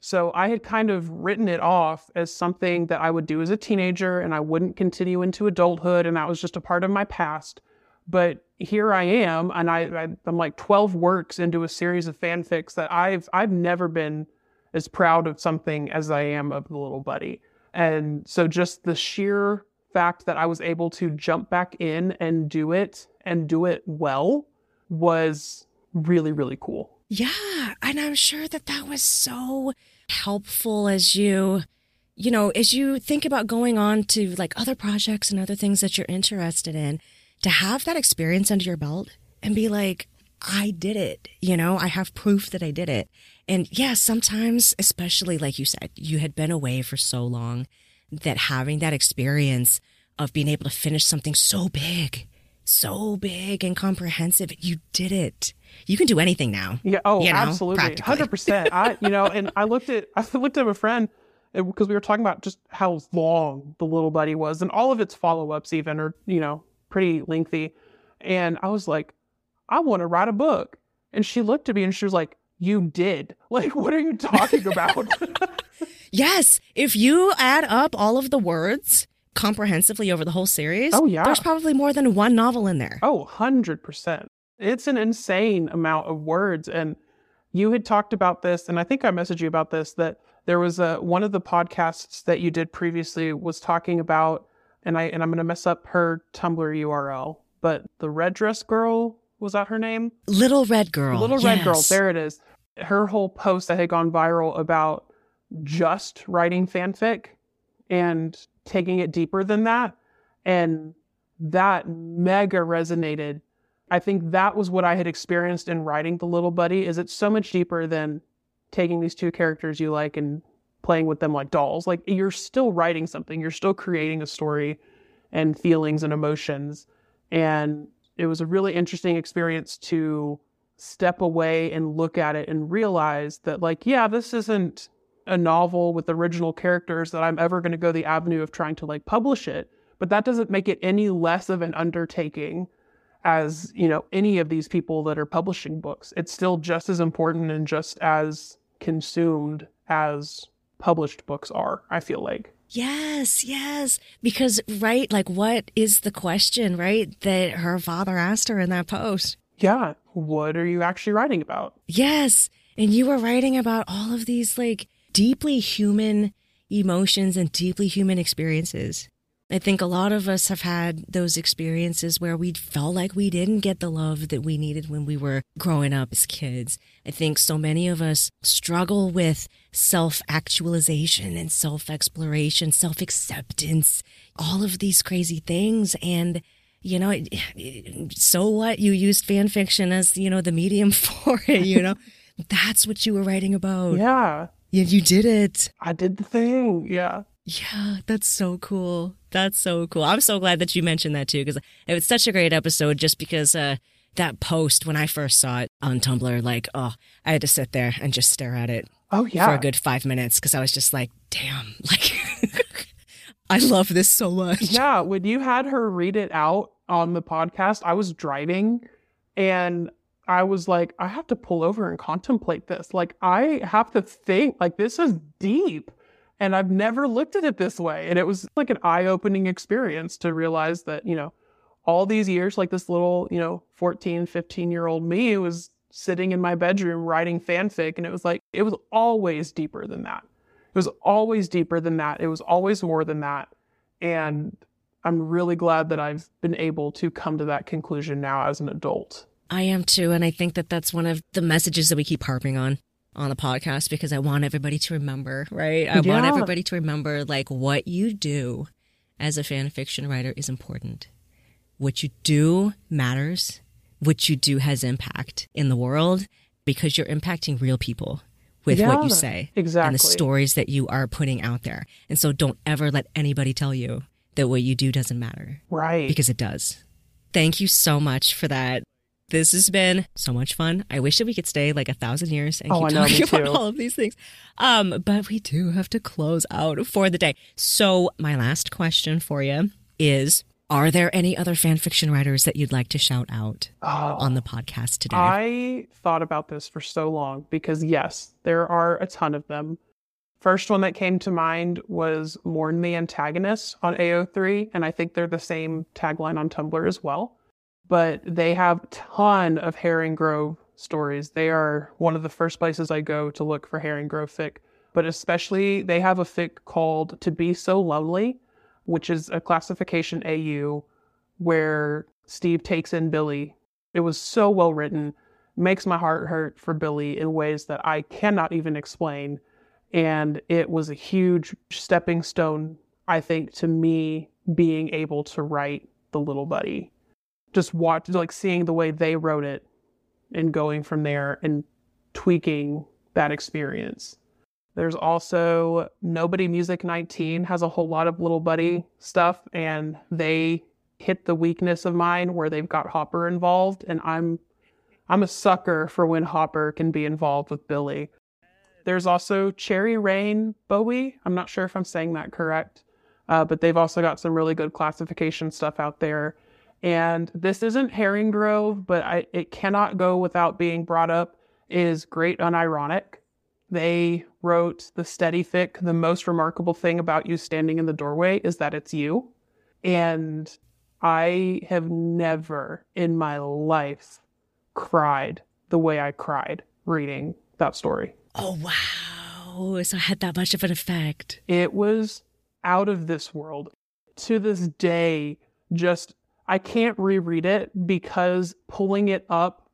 so I had kind of written it off as something that I would do as a teenager and I wouldn't continue into adulthood. And that was just a part of my past. But here I am, and I, I I'm like 12 works into a series of fanfics that I've I've never been as proud of something as I am of the little buddy. And so just the sheer fact that I was able to jump back in and do it and do it well was really really cool. Yeah. And I'm sure that that was so helpful as you, you know, as you think about going on to like other projects and other things that you're interested in, to have that experience under your belt and be like, I did it. You know, I have proof that I did it. And yeah, sometimes, especially like you said, you had been away for so long that having that experience of being able to finish something so big, so big and comprehensive, you did it. You can do anything now. Yeah. Oh, you know, absolutely. Hundred percent. I, you know, and I looked at, I looked at a friend uh, because we were talking about just how long the little buddy was, and all of its follow-ups even are, you know, pretty lengthy. And I was like, I want to write a book. And she looked at me and she was like, You did. Like, what are you talking about? Yes, if you add up all of the words comprehensively over the whole series, Oh, yeah. there's probably more than one novel in there. Oh, 100%. It's an insane amount of words. And you had talked about this, and I think I messaged you about this, that there was a, one of the podcasts that you did previously was talking about, and I, and I'm going to mess up her Tumblr URL, but the red dress girl, was that her name? Little Red Girl. Little Red Girl. There it is. Her whole post that had gone viral about just writing fanfic and taking it deeper than that. And that mega resonated. I think that was what I had experienced in writing The Little Buddy is it's so much deeper than taking these two characters you like and playing with them like dolls. Like you're still writing something. You're still creating a story and feelings and emotions. And it was a really interesting experience to step away and look at it and realize that like yeah this isn't a novel with original characters that i'm ever going to go the avenue of trying to like publish it but that doesn't make it any less of an undertaking as you know any of these people that are publishing books it's still just as important and just as consumed as published books are i feel like Yes, yes. Because, right, like, what is the question, right, that her father asked her in that post? yeah what are you actually writing about Yes. And you were writing about all of these, like, deeply human emotions and deeply human experiences. I think a lot of us have had those experiences where we felt like we didn't get the love that we needed when we were growing up as kids. I think so many of us struggle with self actualization and self exploration, self acceptance, all of these crazy things. And you know, it- it- so what? You used fan fiction as, you know, the medium for it, you know? That's what you were writing about. yeah Yeah, you did it. i did the thing yeah Yeah, that's so cool. That's so cool. I'm so glad that you mentioned that too, because it was such a great episode just because uh, that post, when I first saw it on Tumblr, like, oh, I had to sit there and just stare at it oh yeah for a good five minutes because I was just like, damn, like, I love this so much. Yeah, when you had her read it out on the podcast, I was driving and I was like, I have to pull over and contemplate this. Like, I have to think, like, this is deep. And I've never looked at it this way. And it was like an eye opening experience to realize that, you know, all these years, like this little, you know, 14, 15 year old me was sitting in my bedroom writing fanfic. And it was like, it was always deeper than that. It was always deeper than that. It was always more than that. And I'm really glad that I've been able to come to that conclusion now as an adult. I am too. And I think that that's one of the messages that we keep harping on on the podcast because I want everybody to remember, right? I yeah. want everybody to remember like what you do as a fan fiction writer is important. What you do matters. What you do has impact in the world because you're impacting real people with yeah, what you say exactly. and the stories that you are putting out there. And so don't ever let anybody tell you that what you do doesn't matter. Right. Because it does. Thank you so much for that. This has been so much fun. I wish that we could stay like a thousand years and oh, keep know, talking about all of these things. Um, but we do have to close out for the day. So my last question for you is are there any other fan fiction writers that you'd like to shout out oh, on the podcast today? I thought about this for so long because, yes, there are a ton of them. First one that came to mind was Mourn the Antagonist on AO3, and I think they're the same tagline on Tumblr as well but they have ton of Harringrove stories. They are one of the first places I go to look for Harringrove fic, but especially they have a fic called To Be So Lonely, which is a classification AU where Steve takes in Billy. It was so well written, makes my heart hurt for Billy in ways that I cannot even explain. And it was a huge stepping stone, I think, to me being able to write The Little Buddy just watch like seeing the way they wrote it and going from there and tweaking that experience. There's also Nobody Music 19 has a whole lot of little buddy stuff and they hit the weakness of mine where they've got Hopper involved and I'm I'm a sucker for when Hopper can be involved with Billy. There's also Cherry Rain Bowie. I'm not sure if I'm saying that correct, uh, but they've also got some really good classification stuff out there. And this isn't Harringrove, but I, it cannot go without being brought up, is Great Unironic. They wrote the Steddie fic. The most remarkable thing about you standing in the doorway is that it's you. And I have never in my life cried the way I cried reading that story. Oh, wow. So it had that much of an effect. It was out of this world. To this day, just I can't reread it because pulling it up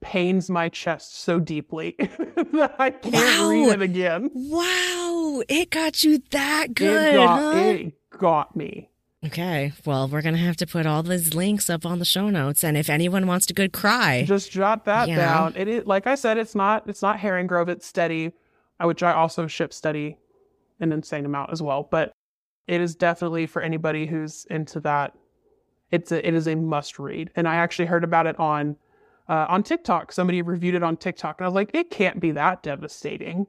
pains my chest so deeply that I can't wow. read it again. Wow, it got you that good. It got, huh? it got me. Okay, well, we're gonna have to put all these links up on the show notes, and if anyone wants to good cry, just jot that down. It is like I said, it's not it's not Harringrove, it's Steddie, uh, which I also ship Steddie an insane amount as well. But it is definitely for anybody who's into that it's a, it is a must read. And I actually heard about it on uh, on TikTok. Somebody reviewed it on TikTok, and I was like, it can't be that devastating,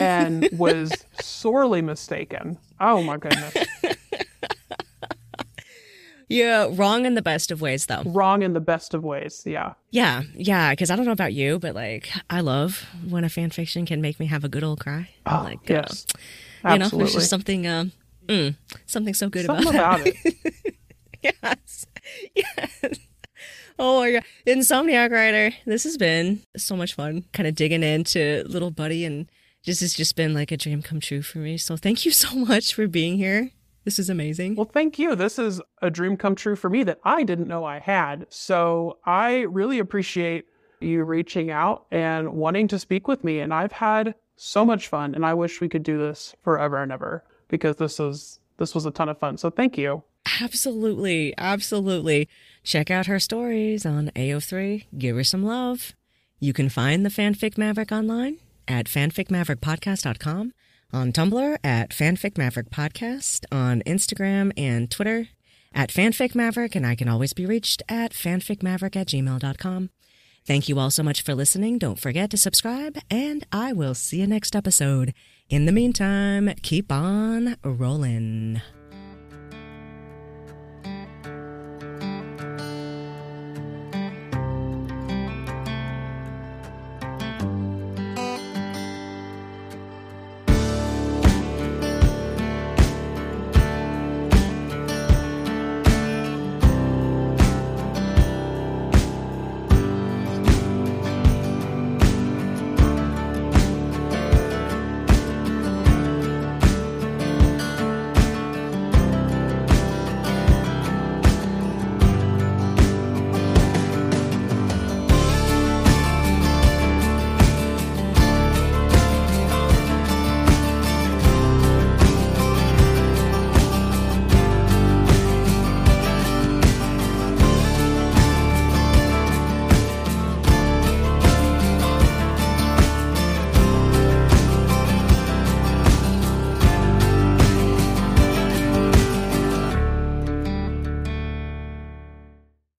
and was sorely mistaken. Oh my goodness. Yeah, wrong in the best of ways, though. Wrong in the best of ways, yeah. Yeah, yeah, because I don't know about you, but like, I love when a fan fiction can make me have a good old cry. Oh, like, yes. Uh, you know, there's just something, uh, mm, something so good something about, about it. yes. Yes. Oh my god. Insomniac writer. This has been so much fun. Kind of digging into little buddy and this has just been like a dream come true for me. So thank you so much for being here. This is amazing. Well, thank you. This is a dream come true for me that I didn't know I had. So I really appreciate you reaching out and wanting to speak with me. And I've had so much fun and I wish we could do this forever and ever because this was this was a ton of fun. So thank you. Absolutely. Absolutely. Check out her stories on AO3. Give her some love. You can find the Fanfic Maverick online at fanficmaverickpodcast.com, on Tumblr at fanficmaverickpodcast, on Instagram and Twitter at fanficmaverick, and I can always be reached at fanficmaverick at gmail.com. Thank you all so much for listening. Don't forget to subscribe, and I will see you next episode. In the meantime, keep on rolling.